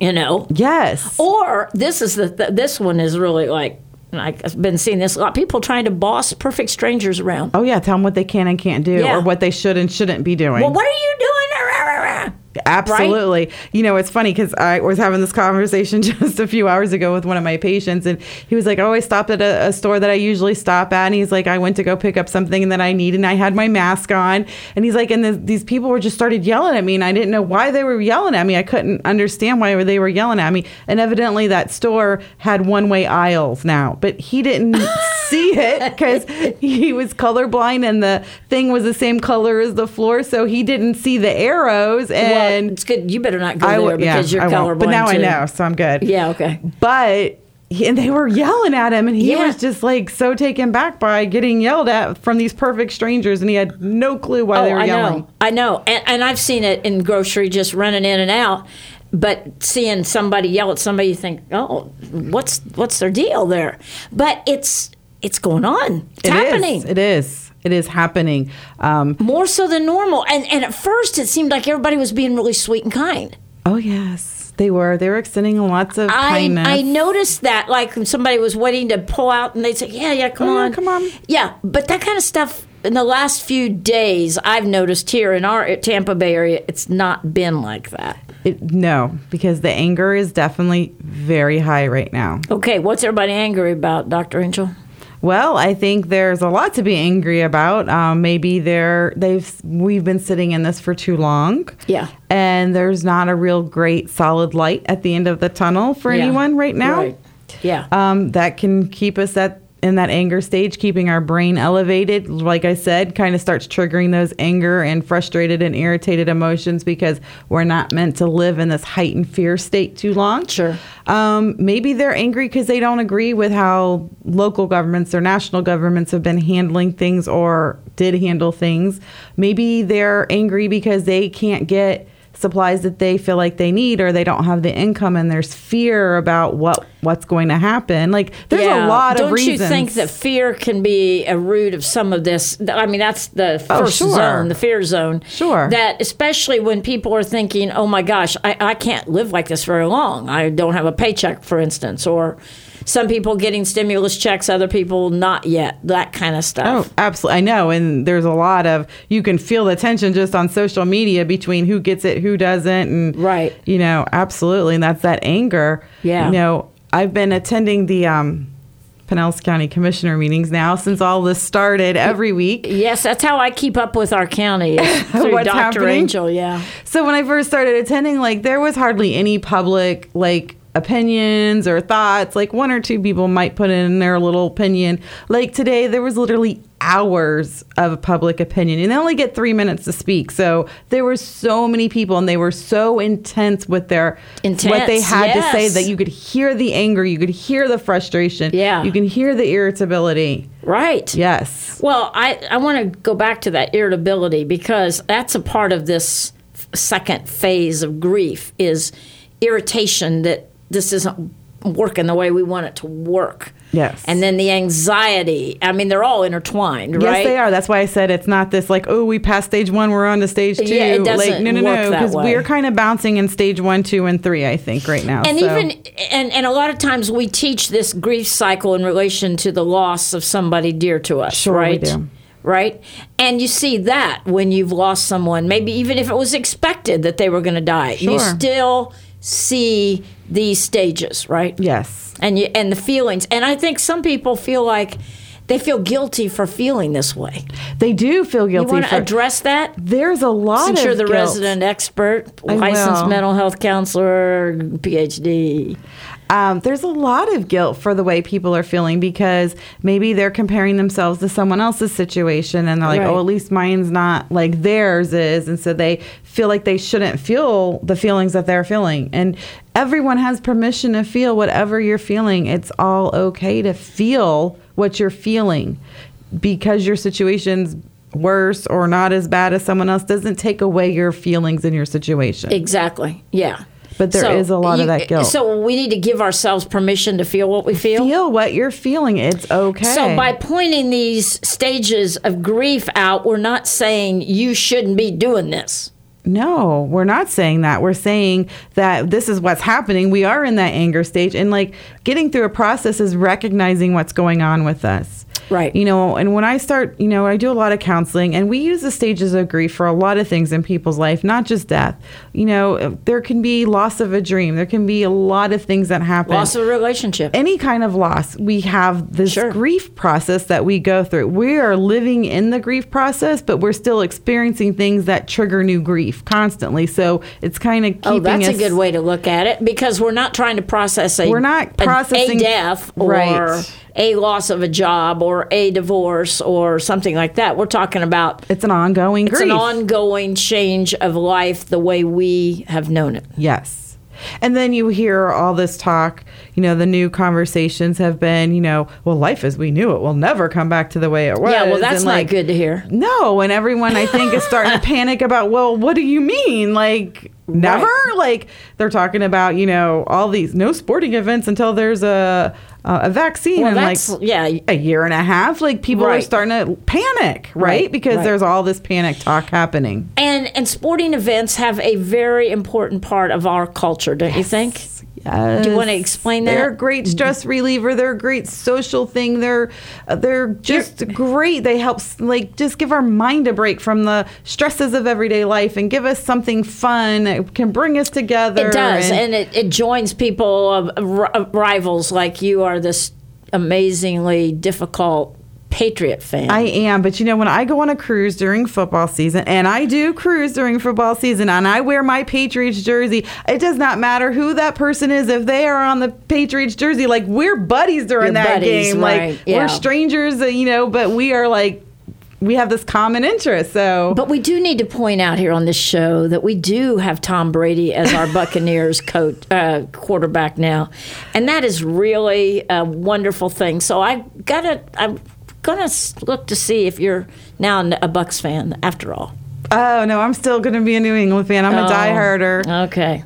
Speaker 2: you know?
Speaker 3: yes
Speaker 2: Or this is the th- this one is really like I've been seeing this a lot. People trying to boss perfect strangers around.
Speaker 3: oh yeah tell them what they can and can't do
Speaker 2: Yeah.
Speaker 3: or what they should and shouldn't be doing
Speaker 2: Well, what are you doing?
Speaker 3: Absolutely. You know, it's funny because I was having this conversation <laughs> just a few hours ago with one of my patients, and he was like, Oh, I stopped at a, a store that I usually stop at. And he's like, I went to go pick up something that I need, and I had my mask on. And he's like, And the, these people were just started yelling at me, and I didn't know why they were yelling at me. I couldn't understand why they were yelling at me. And evidently, that store had one way aisles now, but he didn't see it because he was colorblind, and the thing was the same color as the floor. So he didn't see the arrows. And
Speaker 2: Well, it's good. You better not go
Speaker 3: I
Speaker 2: there
Speaker 3: would, yeah,
Speaker 2: because you're
Speaker 3: I
Speaker 2: colorblind.
Speaker 3: But now I know, so I'm good.
Speaker 2: Yeah. Okay.
Speaker 3: But and they were yelling at him, and he
Speaker 2: Yeah.
Speaker 3: was just like so taken back by getting yelled at from these perfect strangers, and he had no clue why oh, they
Speaker 2: oh,
Speaker 3: were
Speaker 2: I
Speaker 3: yelling.
Speaker 2: know. I know. And, and I've seen it in grocery, just running in and out. But seeing somebody yell at somebody, you think, oh, what's what's their deal there? But it's it's going on. It's
Speaker 3: It is.
Speaker 2: happening.
Speaker 3: It is. It is happening. Um,
Speaker 2: more so than normal. And and at first it seemed like everybody was being really sweet and kind.
Speaker 3: oh yes, they were. They were extending lots of
Speaker 2: I
Speaker 3: kindness.
Speaker 2: I noticed that like when somebody was waiting to pull out and they'd say, Yeah, yeah, come
Speaker 3: Oh,
Speaker 2: on.
Speaker 3: come on.
Speaker 2: Yeah. But that kind of stuff in the last few days I've noticed here in our Tampa Bay area, it's not been like that.
Speaker 3: It, no, because the anger is definitely very high right now.
Speaker 2: Okay, what's everybody angry about, Dr. Angel?
Speaker 3: Well, I think there's a lot to be angry about. Um, maybe they're they've we've been sitting in this for too long.
Speaker 2: Yeah.
Speaker 3: and there's not a real great solid light at the end of the tunnel for
Speaker 2: Yeah.
Speaker 3: anyone right now.
Speaker 2: Right. Yeah.
Speaker 3: Um, that can keep us at in that anger stage, keeping our brain elevated, like I said, kind of starts triggering those anger and frustrated and irritated emotions because we're not meant to live in this heightened fear state too long.
Speaker 2: Sure.
Speaker 3: Um, maybe they're angry because they don't agree with how local governments or national governments have been handling things or did handle things. Maybe they're angry because they can't get supplies that they feel like they need or they don't have the income and there's fear about what what's going to happen like there's a lot
Speaker 2: Don't
Speaker 3: of reasons Don't
Speaker 2: you think that fear can be a root of some of this? I mean, that's the
Speaker 3: Oh,
Speaker 2: first
Speaker 3: sure.
Speaker 2: zone, the fear zone.
Speaker 3: Sure.
Speaker 2: That especially when people are thinking, "Oh my gosh, I, I can't live like this very long. I don't have a paycheck, for instance," or some people getting stimulus checks, other people not yet. That kind of stuff.
Speaker 3: Oh, absolutely. I know. And there's a lot of, you can feel the tension just on social media between who gets it, who doesn't. And,
Speaker 2: Right.
Speaker 3: you know, absolutely. And that's that anger.
Speaker 2: Yeah.
Speaker 3: You know, I've been attending the um, Pinellas County Commissioner meetings now since all this started every week.
Speaker 2: Yes, that's how I keep up with our county <laughs> through
Speaker 3: What's
Speaker 2: Dr.
Speaker 3: happening?
Speaker 2: Angel. Yeah.
Speaker 3: So when I first started attending, like there was hardly any public like opinions or thoughts. Like one or two people might put in their little opinion. Like today, there was literally hours of public opinion, and they only get three minutes to speak. So there were so many people, and they were so intense with their what they
Speaker 2: Intense,
Speaker 3: had to say that you could hear the anger, you could hear the frustration,
Speaker 2: Yeah.
Speaker 3: you can hear the irritability.
Speaker 2: Right.
Speaker 3: Yes.
Speaker 2: Well, I, I want to go back to that irritability because that's a part of this second phase of grief is irritation that this isn't working the way we want it to work.
Speaker 3: Yes.
Speaker 2: And then the anxiety. I mean, they're all intertwined,
Speaker 3: Yes,
Speaker 2: right?
Speaker 3: Yes, they are. That's why I said it's not this like, oh, we passed stage one, we're on to stage two.
Speaker 2: Yeah, it doesn't
Speaker 3: like, no, no,
Speaker 2: work
Speaker 3: no, because we're kind of bouncing in stage one, two, and three. I think right now.
Speaker 2: And
Speaker 3: so.
Speaker 2: even and, and a lot of times we teach this grief cycle in relation to the loss of somebody dear to us,
Speaker 3: Sure we
Speaker 2: right?
Speaker 3: do.
Speaker 2: Right? And you see that when you've lost someone, maybe even if it was expected that they were going to die, you still see these stages, right?
Speaker 3: yes,
Speaker 2: And you and the feelings. And I think some people feel like they feel guilty for feeling this way.
Speaker 3: they do feel guilty.
Speaker 2: You
Speaker 3: want
Speaker 2: to address that?
Speaker 3: there's a lot
Speaker 2: Since
Speaker 3: of
Speaker 2: you're the
Speaker 3: guilt.
Speaker 2: resident expert, licensed mental health counselor, PhD.
Speaker 3: Um, there's a lot of guilt for the way people are feeling because maybe they're comparing themselves to someone else's situation and they're like,
Speaker 2: Right.
Speaker 3: oh, at least mine's not like theirs is. And so they feel like they shouldn't feel the feelings that they're feeling. And everyone has permission to feel whatever you're feeling. It's all okay to feel what you're feeling because your situation's worse or not as bad as someone else doesn't take away your feelings in your situation.
Speaker 2: Exactly. Yeah.
Speaker 3: But there is a lot of that guilt.
Speaker 2: So we need to give ourselves permission to feel what we feel.
Speaker 3: Feel what you're feeling. It's okay.
Speaker 2: So by pointing these stages of grief out, we're not saying you shouldn't be doing this.
Speaker 3: No, we're not saying that. We're saying that this is what's happening. We are in that anger stage. And like getting through a process is recognizing what's going on with us.
Speaker 2: Right.
Speaker 3: You know, and when I start, you know, I do a lot of counseling and we use the stages of grief for a lot of things in people's life, not just death. You know, uh, there can be loss of a dream, there can be a lot of things that happen.
Speaker 2: Loss of a relationship.
Speaker 3: any kind of loss, we have this
Speaker 2: Sure.
Speaker 3: grief process that we go through. We are living in the grief process, but we're still experiencing things that trigger new grief constantly. So it's kind of oh, keeping
Speaker 2: Oh, that's
Speaker 3: us.
Speaker 2: a good way to look at it because we're not trying to process a
Speaker 3: We're not processing-
Speaker 2: a, death or
Speaker 3: Right.
Speaker 2: A loss of a job or a divorce or something like that. We're talking about
Speaker 3: It's an ongoing
Speaker 2: it's
Speaker 3: grief.
Speaker 2: an ongoing change of life the way we have known it.
Speaker 3: Yes. And then you hear all this talk, you know, the new conversations have been, you know, well, life as we knew it will never come back to the way it was.
Speaker 2: yeah, well, that's
Speaker 3: And,
Speaker 2: not
Speaker 3: like,
Speaker 2: good to hear.
Speaker 3: No, and everyone I think is starting to <laughs> panic about, well, what do you mean? Like never? Like they're talking about, you know, all these no sporting events until there's a a, a vaccine
Speaker 2: Well,
Speaker 3: in like
Speaker 2: yeah.
Speaker 3: a year and a half. Like people are starting to panic, right?
Speaker 2: Right,
Speaker 3: Because
Speaker 2: right.
Speaker 3: there's all this panic talk happening.
Speaker 2: And and sporting events have a very important part of our culture, don't you think?
Speaker 3: Yes.
Speaker 2: Do you want to explain that?
Speaker 3: They're a great stress reliever. They're a great social thing. They're uh, they're just great. They help like just give our mind a break from the stresses of everyday life and give us something fun. It can bring us together.
Speaker 2: It does, and, it, it joins people of, of rivals like you are this amazingly difficult Patriot fan.
Speaker 3: I am, but you know, when I go on a cruise during football season, and I do cruise during football season, and I wear my Patriots jersey, it does not matter who that person is. If they are on the Patriots jersey, like we're buddies during
Speaker 2: You're
Speaker 3: that
Speaker 2: buddies,
Speaker 3: game.
Speaker 2: right,
Speaker 3: Like
Speaker 2: yeah.
Speaker 3: we're strangers, uh, you know, but we are like, we have this common interest. So,
Speaker 2: But we do need to point out here on this show that we do have Tom Brady as our <laughs> Buccaneers coach, uh, quarterback now, and that is really a wonderful thing. So I gotta, I'm gonna look to see if you're now a Bucs fan after all.
Speaker 3: oh no, I'm still going to be a New England fan. I'm a
Speaker 2: Oh,
Speaker 3: dieharder.
Speaker 2: Okay.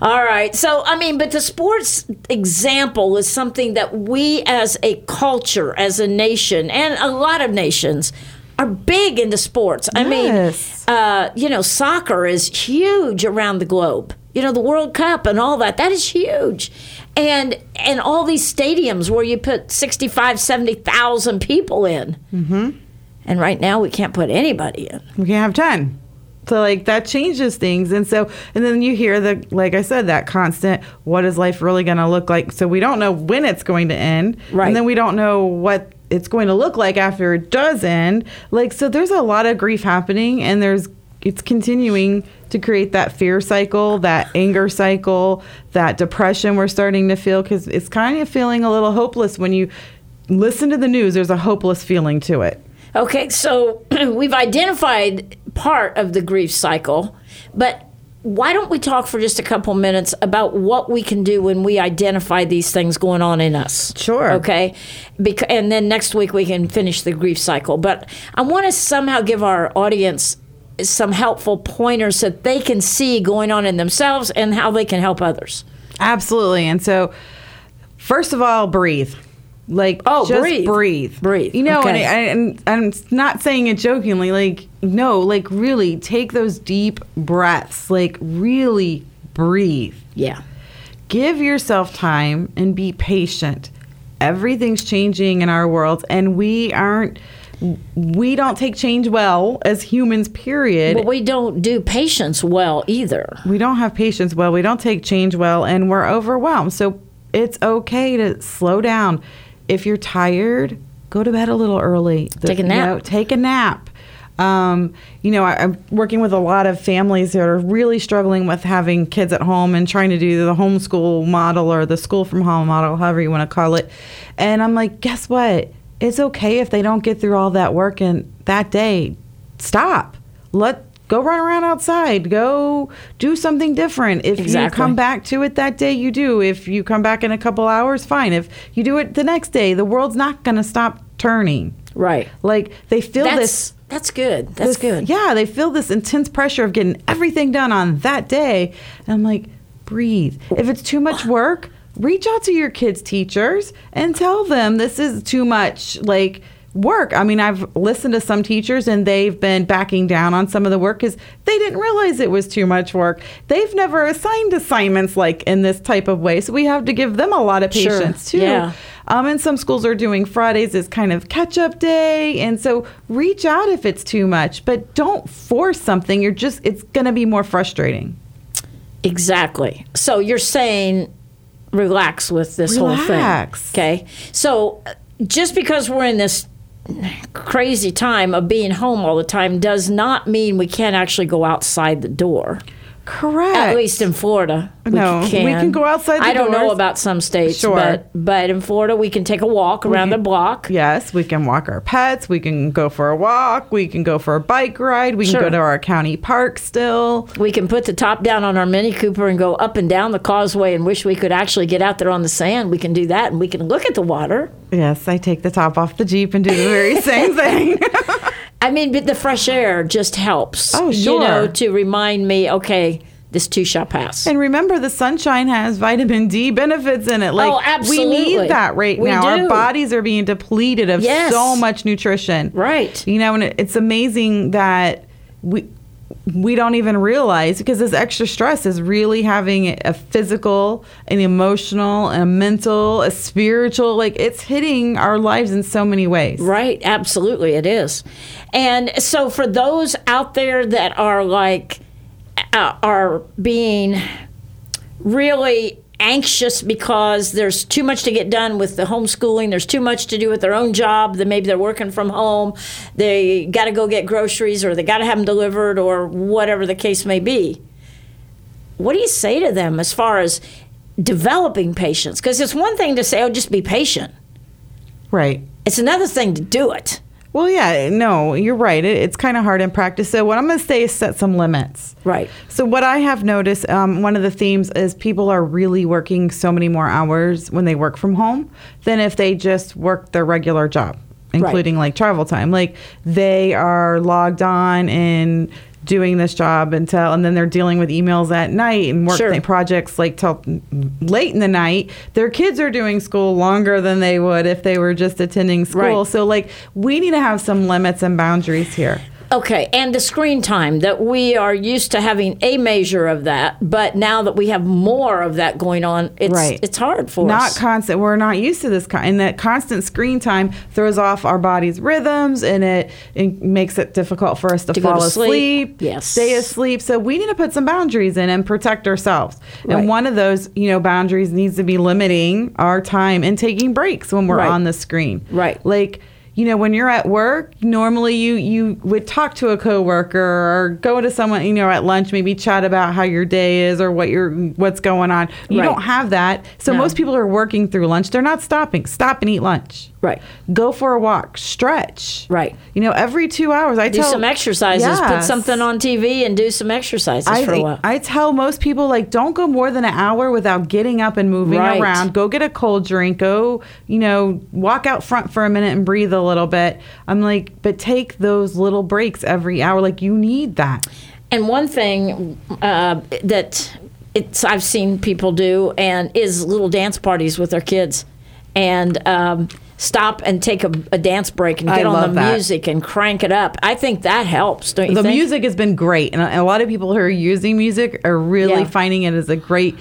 Speaker 2: All right. So, I mean, but the sports example is something that we as a culture, as a nation, and a lot of nations are big into sports. I
Speaker 3: Yes.
Speaker 2: mean, uh, you know, soccer is huge around the globe. You know, the World Cup and all that, that is huge. And and all these stadiums where you put 65, 70,000 people in. Mm-hmm. And right now we can't put anybody in.
Speaker 3: we can't have 10 so like that changes things and so and then you hear the like i said that constant what is life really going to look like so we don't know when it's going to end
Speaker 2: Right.
Speaker 3: and then we don't know what it's going to look like after it does end like so there's a lot of grief happening and there's it's continuing to create that fear cycle that anger cycle that depression we're starting to feel because it's kind of feeling a little hopeless when you listen to the news there's a hopeless feeling to it
Speaker 2: Okay, so <clears throat> we've identified part of the grief cycle, but why don't we talk for just a couple minutes about what we can do when we identify these things going on in us?
Speaker 3: Sure.
Speaker 2: Okay, Bec- and then next week we can finish the grief cycle. But I want to somehow give our audience some helpful pointers that they can see going on in themselves and how they can help others.
Speaker 3: Absolutely. And so, first of all, breathe. Like,
Speaker 2: Oh,
Speaker 3: just
Speaker 2: breathe.
Speaker 3: breathe.
Speaker 2: Breathe.
Speaker 3: You know,
Speaker 2: Okay.
Speaker 3: and, I, and I'm not saying it jokingly. Like, no, like, really take those deep breaths. Like, really breathe.
Speaker 2: Yeah.
Speaker 3: Give yourself time and be patient. Everything's changing in our world, and we aren't. We don't take change well as humans, period.
Speaker 2: But we don't do patience well either.
Speaker 3: we don't have patience well. We don't take change well and we're overwhelmed. So it's okay to slow down. If you're tired go to bed a little early. The-
Speaker 2: Take a
Speaker 3: you
Speaker 2: nap.
Speaker 3: know, take a nap. Um, you know I, i'm working with a lot of families that are really struggling with having kids at home and trying to do the homeschool model or the school from home model however you want to call it. And i'm like guess what it's okay if they don't get through all that work in that day. Stop. Let go run around outside. Go do something different. If you come back to it that day you do. If you come back in a couple hours fine. If you do it the next day the world's not going to stop turning.
Speaker 2: Right.
Speaker 3: like they feel
Speaker 2: That's
Speaker 3: this
Speaker 2: that's good. That's
Speaker 3: this-
Speaker 2: good.
Speaker 3: yeah they feel this intense pressure of getting everything done on that day. And i'm like breathe. If it's too much work reach out to your kids teachers and tell them this is too much like work i mean i've listened to some teachers and they've been backing down on some of the work because they didn't realize it was too much work they've never assigned assignments like in this type of way so we have to give them a lot of
Speaker 2: Sure.
Speaker 3: patience too
Speaker 2: Yeah.
Speaker 3: um, and some schools are doing Fridays as kind of catch up day. And so reach out if it's too much, but don't force something. You're just, it's going to be more frustrating.
Speaker 2: Exactly. So you're saying relax with this whole
Speaker 3: Relax.
Speaker 2: thing. Okay. So just because we're in this crazy time of being home all the time does not mean we can't actually go outside the door.
Speaker 3: Correct.
Speaker 2: At least in Florida, we
Speaker 3: No, we can go outside the
Speaker 2: I don't know about some states,
Speaker 3: Sure.
Speaker 2: but but in Florida we can take a walk around the block.
Speaker 3: Yes, we can walk our pets. We can go for a walk. We can go for a bike ride. We can go to our county park still.
Speaker 2: We can put the top down on our Mini Cooper and go up and down the causeway and wish we could actually get out there on the sand. We can do that and we can look at the water.
Speaker 3: Yes, I take the top off the Jeep and do the very same <laughs> thing. <laughs>
Speaker 2: I mean, but the fresh air just helps.
Speaker 3: Oh,
Speaker 2: You know, to remind me, okay, this too shall pass.
Speaker 3: And remember, the sunshine has vitamin D benefits in it. Like
Speaker 2: Oh,
Speaker 3: we need that right
Speaker 2: We
Speaker 3: now.
Speaker 2: do.
Speaker 3: Our bodies are being depleted of
Speaker 2: Yes.
Speaker 3: so much nutrition.
Speaker 2: Right.
Speaker 3: You know, and it's amazing that we we don't even realize because this extra stress is really having a physical, an emotional, a mental, a spiritual. Like it's hitting our lives in so many ways.
Speaker 2: Right, absolutely, it is. And so, for those out there that are like, uh, are being really anxious because there's too much to get done with the homeschooling. There's too much to do with their own job. That maybe they're working from home. They got to go get groceries, or they got to have them delivered, or whatever the case may be. What do you say to them as far as developing patience? Because it's one thing to say, "Oh, just be patient."
Speaker 3: Right.
Speaker 2: It's another thing to do it.
Speaker 3: Well, yeah, no, you're right. It, it's kind of hard in practice. So, what I'm going to say is set some limits.
Speaker 2: Right.
Speaker 3: So, what I have noticed, um, one of the themes is people are really working so many more hours when they work from home than if they just work their regular job, including like travel time. Like, they are logged on and doing this job until and then they're dealing with emails at night and work
Speaker 2: Sure.
Speaker 3: projects like till late in the night their kids are doing school longer than they would if they were just attending school
Speaker 2: Right.
Speaker 3: so like we need to have some limits and boundaries here
Speaker 2: Okay, and the screen time that we are used to having a measure of that, but now that we have more of that going on, it's
Speaker 3: Right.
Speaker 2: it's hard for
Speaker 3: not
Speaker 2: us.
Speaker 3: Not constant we're not used to this kind and that constant screen time throws off our body's rhythms and it, it makes it difficult for us to,
Speaker 2: To
Speaker 3: fall
Speaker 2: to sleep.
Speaker 3: asleep
Speaker 2: Yes.
Speaker 3: stay asleep so we need to put some boundaries in and protect ourselves
Speaker 2: Right.
Speaker 3: and one of those you know boundaries needs to be limiting our time and taking breaks when we're
Speaker 2: Right.
Speaker 3: on the screen
Speaker 2: Right.
Speaker 3: like you know when you're at work normally you you would talk to a coworker or go to someone you know at lunch maybe chat about how your day is or what your what's going on. You
Speaker 2: Right.
Speaker 3: don't have that. So
Speaker 2: No.
Speaker 3: most people are working through lunch. They're not stopping. Stop and eat lunch
Speaker 2: Right.
Speaker 3: go for a walk stretch
Speaker 2: Right.
Speaker 3: you know every two hours i
Speaker 2: Do
Speaker 3: tell
Speaker 2: some exercises, put something on TV, and do some exercises
Speaker 3: I,
Speaker 2: for a while.
Speaker 3: I tell most people like don't go more than an hour without getting up and moving
Speaker 2: Right.
Speaker 3: around. Go get a cold drink. Go, you know, walk out front for a minute and breathe a little bit. I'm like, but take those little breaks every hour. Like you need that.
Speaker 2: And one thing uh, that it's I've seen people do and is little dance parties with their kids, and um, stop and take a, a dance break and get on the
Speaker 3: that.
Speaker 2: music and crank it up. I think that helps. Don't you
Speaker 3: the
Speaker 2: think?
Speaker 3: music has been great, and a, a lot of people who are using music are really
Speaker 2: Yeah.
Speaker 3: finding it as a great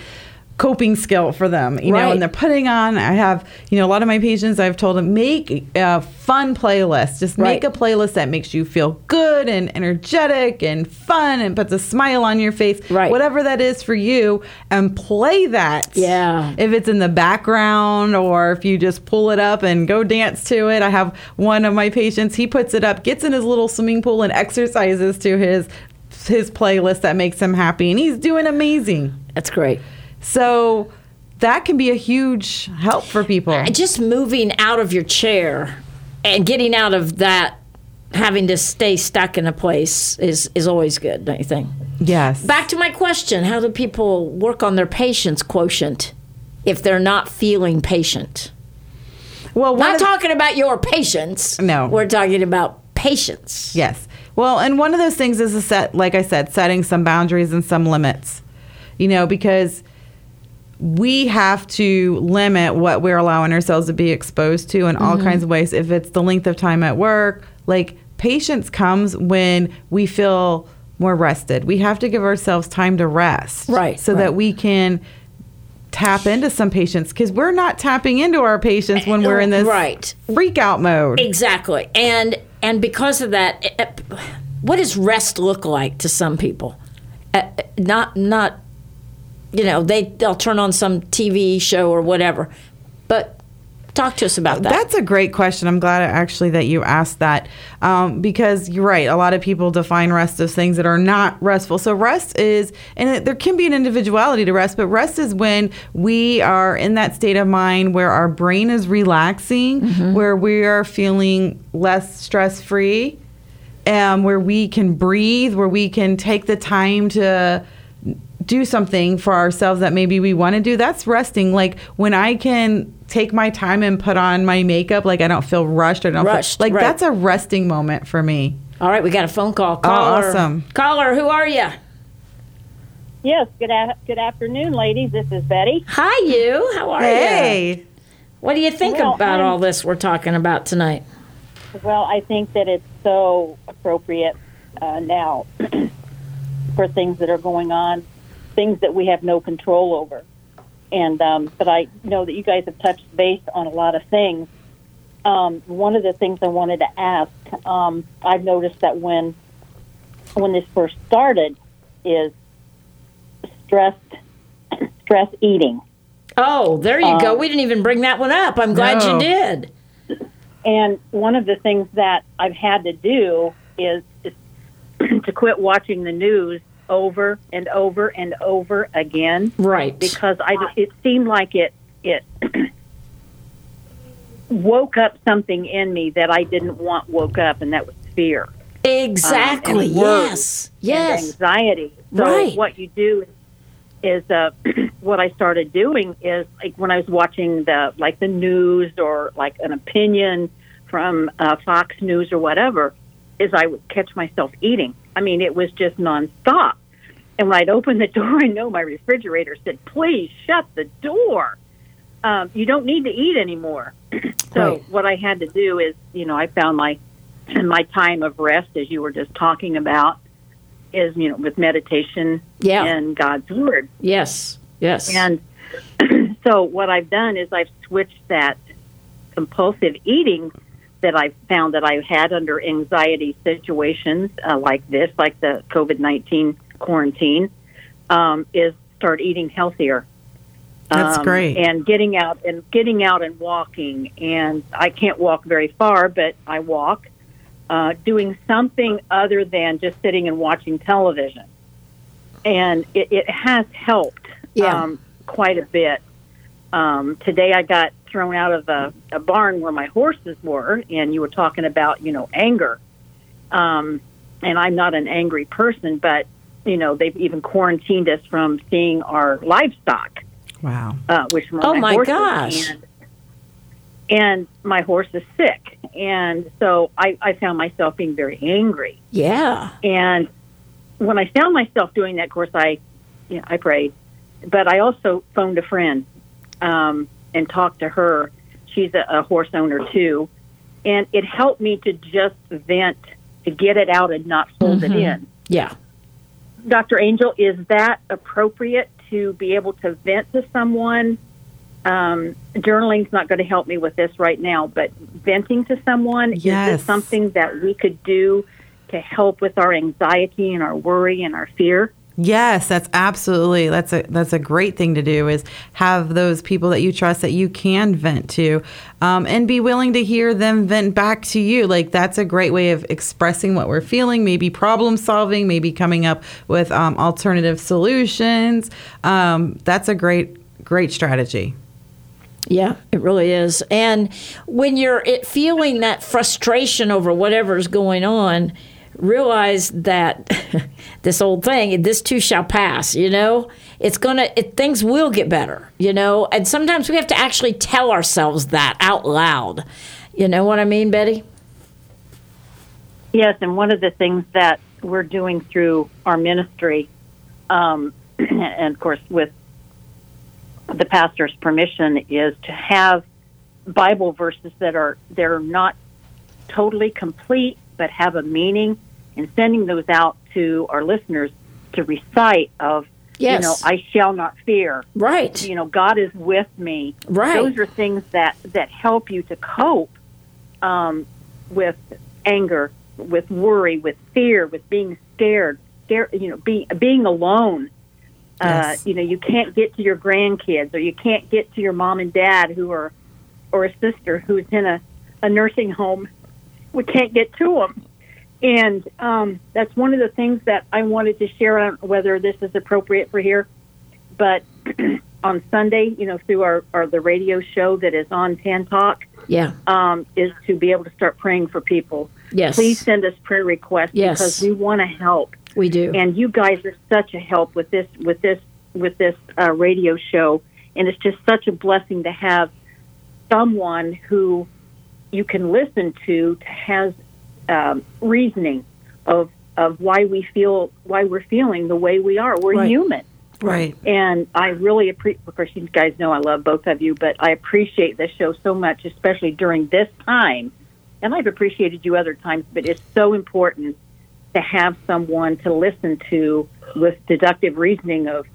Speaker 3: coping skill for them. You know, and they're putting on. I have, you know, a lot of my patients. I've told them make a fun playlist. Just make
Speaker 2: Right.
Speaker 3: a playlist that makes you feel good and energetic and fun and puts a smile on your face.
Speaker 2: Right.
Speaker 3: Whatever that is for you, and play that.
Speaker 2: Yeah.
Speaker 3: If it's in the background or if you just pull it up and go dance to it. I have one of my patients, he puts it up, gets in his little swimming pool and exercises to his his playlist that makes him happy and he's doing amazing.
Speaker 2: That's great.
Speaker 3: So that can be a huge help for people.
Speaker 2: Just moving out of your chair and getting out of that having to stay stuck in a place is is always good, don't you think?
Speaker 3: Yes.
Speaker 2: Back to my question: How do people work on their patience quotient if they're not feeling patient?
Speaker 3: well,
Speaker 2: Not talking about your patience.
Speaker 3: No.
Speaker 2: we're talking about patience.
Speaker 3: Yes. Well, and one of those things is a set, like I said, setting some boundaries and some limits. You know, because we have to limit what we're allowing ourselves to be exposed to in
Speaker 2: Mm-hmm.
Speaker 3: all kinds of ways. If it's the length of time at work, like patience comes when we feel more rested. We have to give ourselves time to rest.
Speaker 2: Right,
Speaker 3: So
Speaker 2: right.
Speaker 3: that we can tap into some patience because we're not tapping into our patience when we're in this
Speaker 2: Right.
Speaker 3: freak out mode.
Speaker 2: Exactly, and and because of that, eh, eh, what does rest look like to some people? Uh, not not, you know, they they'll turn on some TV show or whatever, but talk to us about that.
Speaker 3: That's a great question. I'm glad actually that you asked that um, because you're right. A lot of people define rest as things that are not restful. So rest is, and it, there can be an individuality to rest, but rest is when we are in that state of mind where our brain is relaxing, where we are feeling less stress free, um, where we can breathe, where we can take the time to do something for ourselves that maybe we want to do. That's resting. Like when I can take my time and put on my makeup, like I don't feel rushed. I don't
Speaker 2: Rushed,
Speaker 3: feel like
Speaker 2: right.
Speaker 3: that's a resting moment for me.
Speaker 2: All right, we got a phone call. Caller,
Speaker 3: awesome.
Speaker 2: Caller, who are you?
Speaker 7: Yes, good a- good afternoon, ladies. This is Betty.
Speaker 2: Hi, you. How are you?
Speaker 3: Hey,
Speaker 2: What do you think
Speaker 7: Well,
Speaker 2: about
Speaker 7: I'm-
Speaker 2: all this we're talking about tonight?
Speaker 7: Well, I think that it's so appropriate uh, now <clears throat> for things that are going on, things that we have no control over. And um, but I know that you guys have touched base on a lot of things. Um, one of the things I wanted to ask, um, I've noticed that when when this first started, is stress <clears throat> stress eating.
Speaker 2: Oh, there you go. We didn't even bring that one up. I'm glad
Speaker 3: No.
Speaker 2: you did.
Speaker 7: And one of the things that I've had to do is, is <clears throat> to quit watching the news over and over and over again
Speaker 2: Right.
Speaker 7: because I it seemed like it it <clears throat> woke up something in me that I didn't want woke up, and that was fear.
Speaker 2: Exactly.
Speaker 7: and worry
Speaker 2: yes. Yes.
Speaker 7: anxiety. So
Speaker 2: Right.
Speaker 7: what you do is uh, <clears throat> what I started doing is like when I was watching the like the news or like an opinion from uh, Fox News or whatever, is I would catch myself eating. I mean, it was just nonstop. And when I'd open the <laughs> door, I know my refrigerator said, "Please shut the door. Um, you don't need to eat anymore." <clears throat> so
Speaker 2: Right.
Speaker 7: what I had to do is, you know, I found my <clears throat> my time of rest, as you were just talking about, is you know with meditation
Speaker 2: Yeah.
Speaker 7: and God's word.
Speaker 2: Yes. Yes.
Speaker 7: And <clears throat> so what I've done is I've switched that compulsive eating that I found that I had under anxiety situations uh, like this, like the COVID nineteen quarantine, um, is start eating healthier.
Speaker 3: That's
Speaker 7: Um,
Speaker 3: great.
Speaker 7: And getting out and getting out and walking. And I can't walk very far, but I walk. Uh, doing something other than just sitting and watching television, and it, it has helped
Speaker 2: Yeah.
Speaker 7: um, quite a bit. Um, today I got thrown out of a, a barn where my horses were, and you were talking about you know anger. Um, and I'm not an angry person, but you know they've even quarantined us from seeing our livestock
Speaker 3: Wow.
Speaker 7: uh, which were
Speaker 2: Oh,
Speaker 7: my,
Speaker 2: my gosh.
Speaker 7: And, and my horse is sick, and so I, I found myself being very angry.
Speaker 2: yeah.
Speaker 7: And when I found myself doing that, of course, I, you know, I prayed, but I also phoned a friend um, and talked to her. She's a, a horse owner too, and it helped me to just vent, to get it out and not hold it in.
Speaker 2: Yeah.
Speaker 7: Dr. Angel, is that appropriate to be able to vent to someone? Um, journaling's not going to help me with this right now, but venting to someone is
Speaker 3: Yes.
Speaker 7: this something that we could do to help with our anxiety and our worry and our fear?
Speaker 3: Yes, that's absolutely that's a that's a great thing to do is have those people that you trust that you can vent to, um, and be willing to hear them vent back to you. Like that's a great way of expressing what we're feeling, maybe problem solving, maybe coming up with um, alternative solutions. Um, that's a great great strategy.
Speaker 2: Yeah, it really is. And when you're feeling that frustration over whatever's going on, realize that <laughs> this old thing, this too shall pass, you know? It's to it, things will get better, you know? And sometimes we have to actually tell ourselves that out loud. You know what I mean, Betty?
Speaker 7: Yes, and one of the things that we're doing through our ministry, um, <clears throat> and of course with the pastor's permission, is to have Bible verses that are they're not totally complete but have a meaning, and sending those out to our listeners to recite of
Speaker 2: Yes.
Speaker 7: you know I shall not fear.
Speaker 2: Right.
Speaker 7: You know God is with me.
Speaker 2: Right.
Speaker 7: Those are things that that help you to cope um, with anger, with worry, with fear, with being scared, scared you know, being being alone. Uh,
Speaker 3: Yes.
Speaker 7: you know, you can't get to your grandkids, or you can't get to your mom and dad who are, or a sister who's in a, a nursing home. We can't get to them, and um, that's one of the things that I wanted to share. I don't know whether this is appropriate for here, but <clears throat> on Sunday, you know, through our, our the radio show that is on Tan Talk,
Speaker 2: Yeah.
Speaker 7: um, is to be able to start praying for people.
Speaker 2: Yes.
Speaker 7: Please send us prayer requests
Speaker 2: Yes.
Speaker 7: because we want to help,
Speaker 2: We do.
Speaker 7: and you guys are such a help with this with this with this uh, radio show, and it's just such a blessing to have someone who you can listen to to has um, reasoning of of why we feel why we're feeling the way we are. We're
Speaker 2: Right.
Speaker 7: human.
Speaker 3: Right.
Speaker 7: And I really appreciate, of course, you guys know I love both of you, but I appreciate this show so much, especially during this time. And I've appreciated you other times, but it's so important to have someone to listen to with deductive reasoning of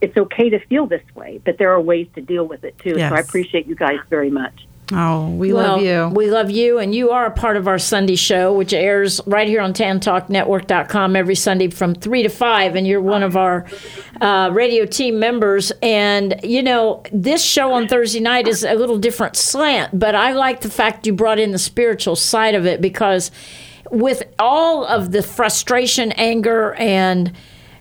Speaker 7: it's okay to feel this way, but there are ways to deal with it too.
Speaker 3: Yes.
Speaker 7: So I appreciate you guys very much.
Speaker 3: Oh, we
Speaker 2: Well,
Speaker 3: love you.
Speaker 2: We love you, and you are a part of our Sunday show, which airs right here on TanTalkNetwork.com every Sunday from 3 to 5. And you're one of our uh, radio team members. And, you know, this show on Thursday night is a little different slant, but I like the fact you brought in the spiritual side of it because with all of the frustration, anger, and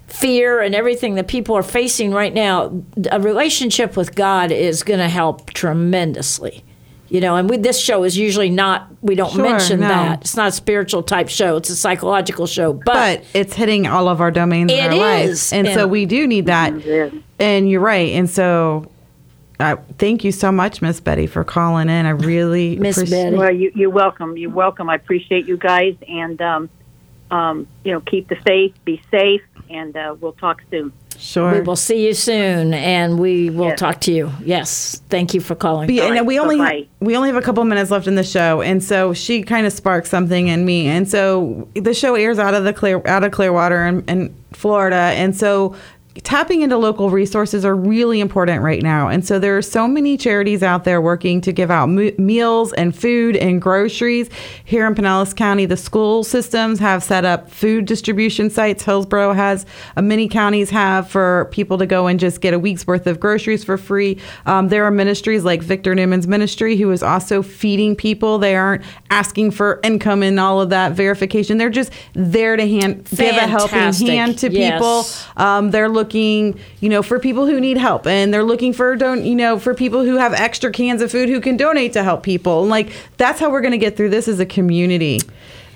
Speaker 2: fear and everything that people are facing right now, a relationship with God is going to help tremendously. You know, and with this show is usually not. We don't
Speaker 3: Sure,
Speaker 2: mention
Speaker 3: no.
Speaker 2: that it's not a spiritual type show. It's a psychological show. But,
Speaker 3: but it's hitting all of our domains in our life.
Speaker 2: is,
Speaker 3: And, so we do need that. And you're right. And so uh, thank you so much, Miss Betty, for calling in. I really
Speaker 2: Miss
Speaker 3: appreciate-
Speaker 2: Betty.
Speaker 7: Well, you, you're welcome. You're welcome. I appreciate you guys, and um, um, you know, keep the faith, be safe, and uh, we'll talk soon.
Speaker 3: Sure.
Speaker 2: we will see you soon, and we will
Speaker 7: Yes.
Speaker 2: talk to you. Yes, thank you for calling.
Speaker 3: Be- and
Speaker 7: right,
Speaker 3: we only
Speaker 7: bye-bye.
Speaker 3: we only have a couple minutes left in the show, and so she kind of sparked something in me. And so the show airs out of the clear out of Clearwater in, in Florida, and so tapping into local resources are really important right now. And so there are so many charities out there working to give out mo- meals and food and groceries. Here in Pinellas County, the school systems have set up food distribution sites. Hillsborough has, uh, many counties have for people to go and just get a week's worth of groceries for free. Um, there are ministries like Victor Newman's ministry who is also feeding people. They aren't asking for income and all of that verification. They're just there to hand give a helping hand to
Speaker 2: Yes.
Speaker 3: people. Um, they're looking, you know, for people who need help, and they're looking for don't, you know, for people who have extra cans of food who can donate to help people. And like that's how we're going to get through this as a community.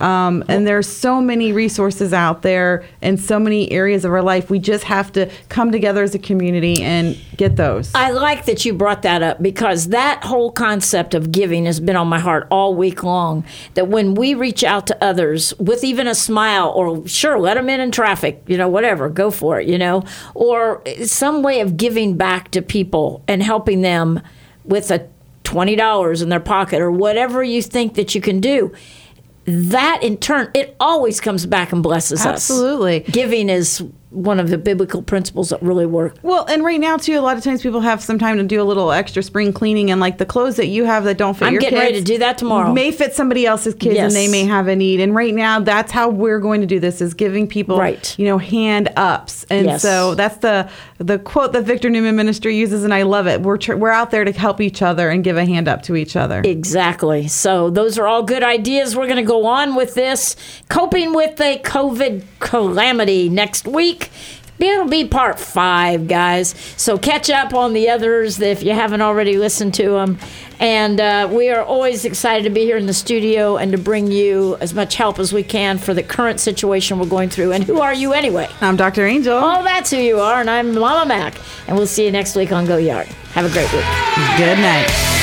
Speaker 3: Um, and there's so many resources out there in so many areas of our life. We just have to come together as a community and get those.
Speaker 2: I like that you brought that up because that whole concept of giving has been on my heart all week long. That when we reach out to others with even a smile, or sure, let them in in traffic, you know, whatever, go for it, you know, or some way of giving back to people and helping them with a $20 in their pocket or whatever you think that you can do. That in turn, it always comes back and blesses us.
Speaker 3: Absolutely.
Speaker 2: Giving is one of the biblical principles that really work.
Speaker 3: Well, and right now too, a lot of times people have some time to do a little extra spring cleaning, and like the clothes that you have that don't fit
Speaker 2: I'm
Speaker 3: your
Speaker 2: getting ready to do that tomorrow.
Speaker 3: May fit somebody else's kids,
Speaker 2: Yes.
Speaker 3: and they may have a need. And right now, that's how we're going to do this: is giving people,
Speaker 2: Right.
Speaker 3: you know, hand ups. And
Speaker 2: Yes.
Speaker 3: so that's the the quote that Victor Newman Ministry uses, and I love it. We're tr- we're out there to help each other and give a hand up to each other.
Speaker 2: Exactly. So those are all good ideas. We're going to go on with this coping with the COVID calamity next week. It'll be part five, guys. So catch up on the others if you haven't already listened to them. And uh, we are always excited to be here in the studio and to bring you as much help as we can for the current situation we're going through. And who are you anyway?
Speaker 3: I'm Dr. Angel.
Speaker 2: Oh, that's who you are. And I'm Mama Mac. And we'll see you next week on Go Yard. Have a great week.
Speaker 3: Good night.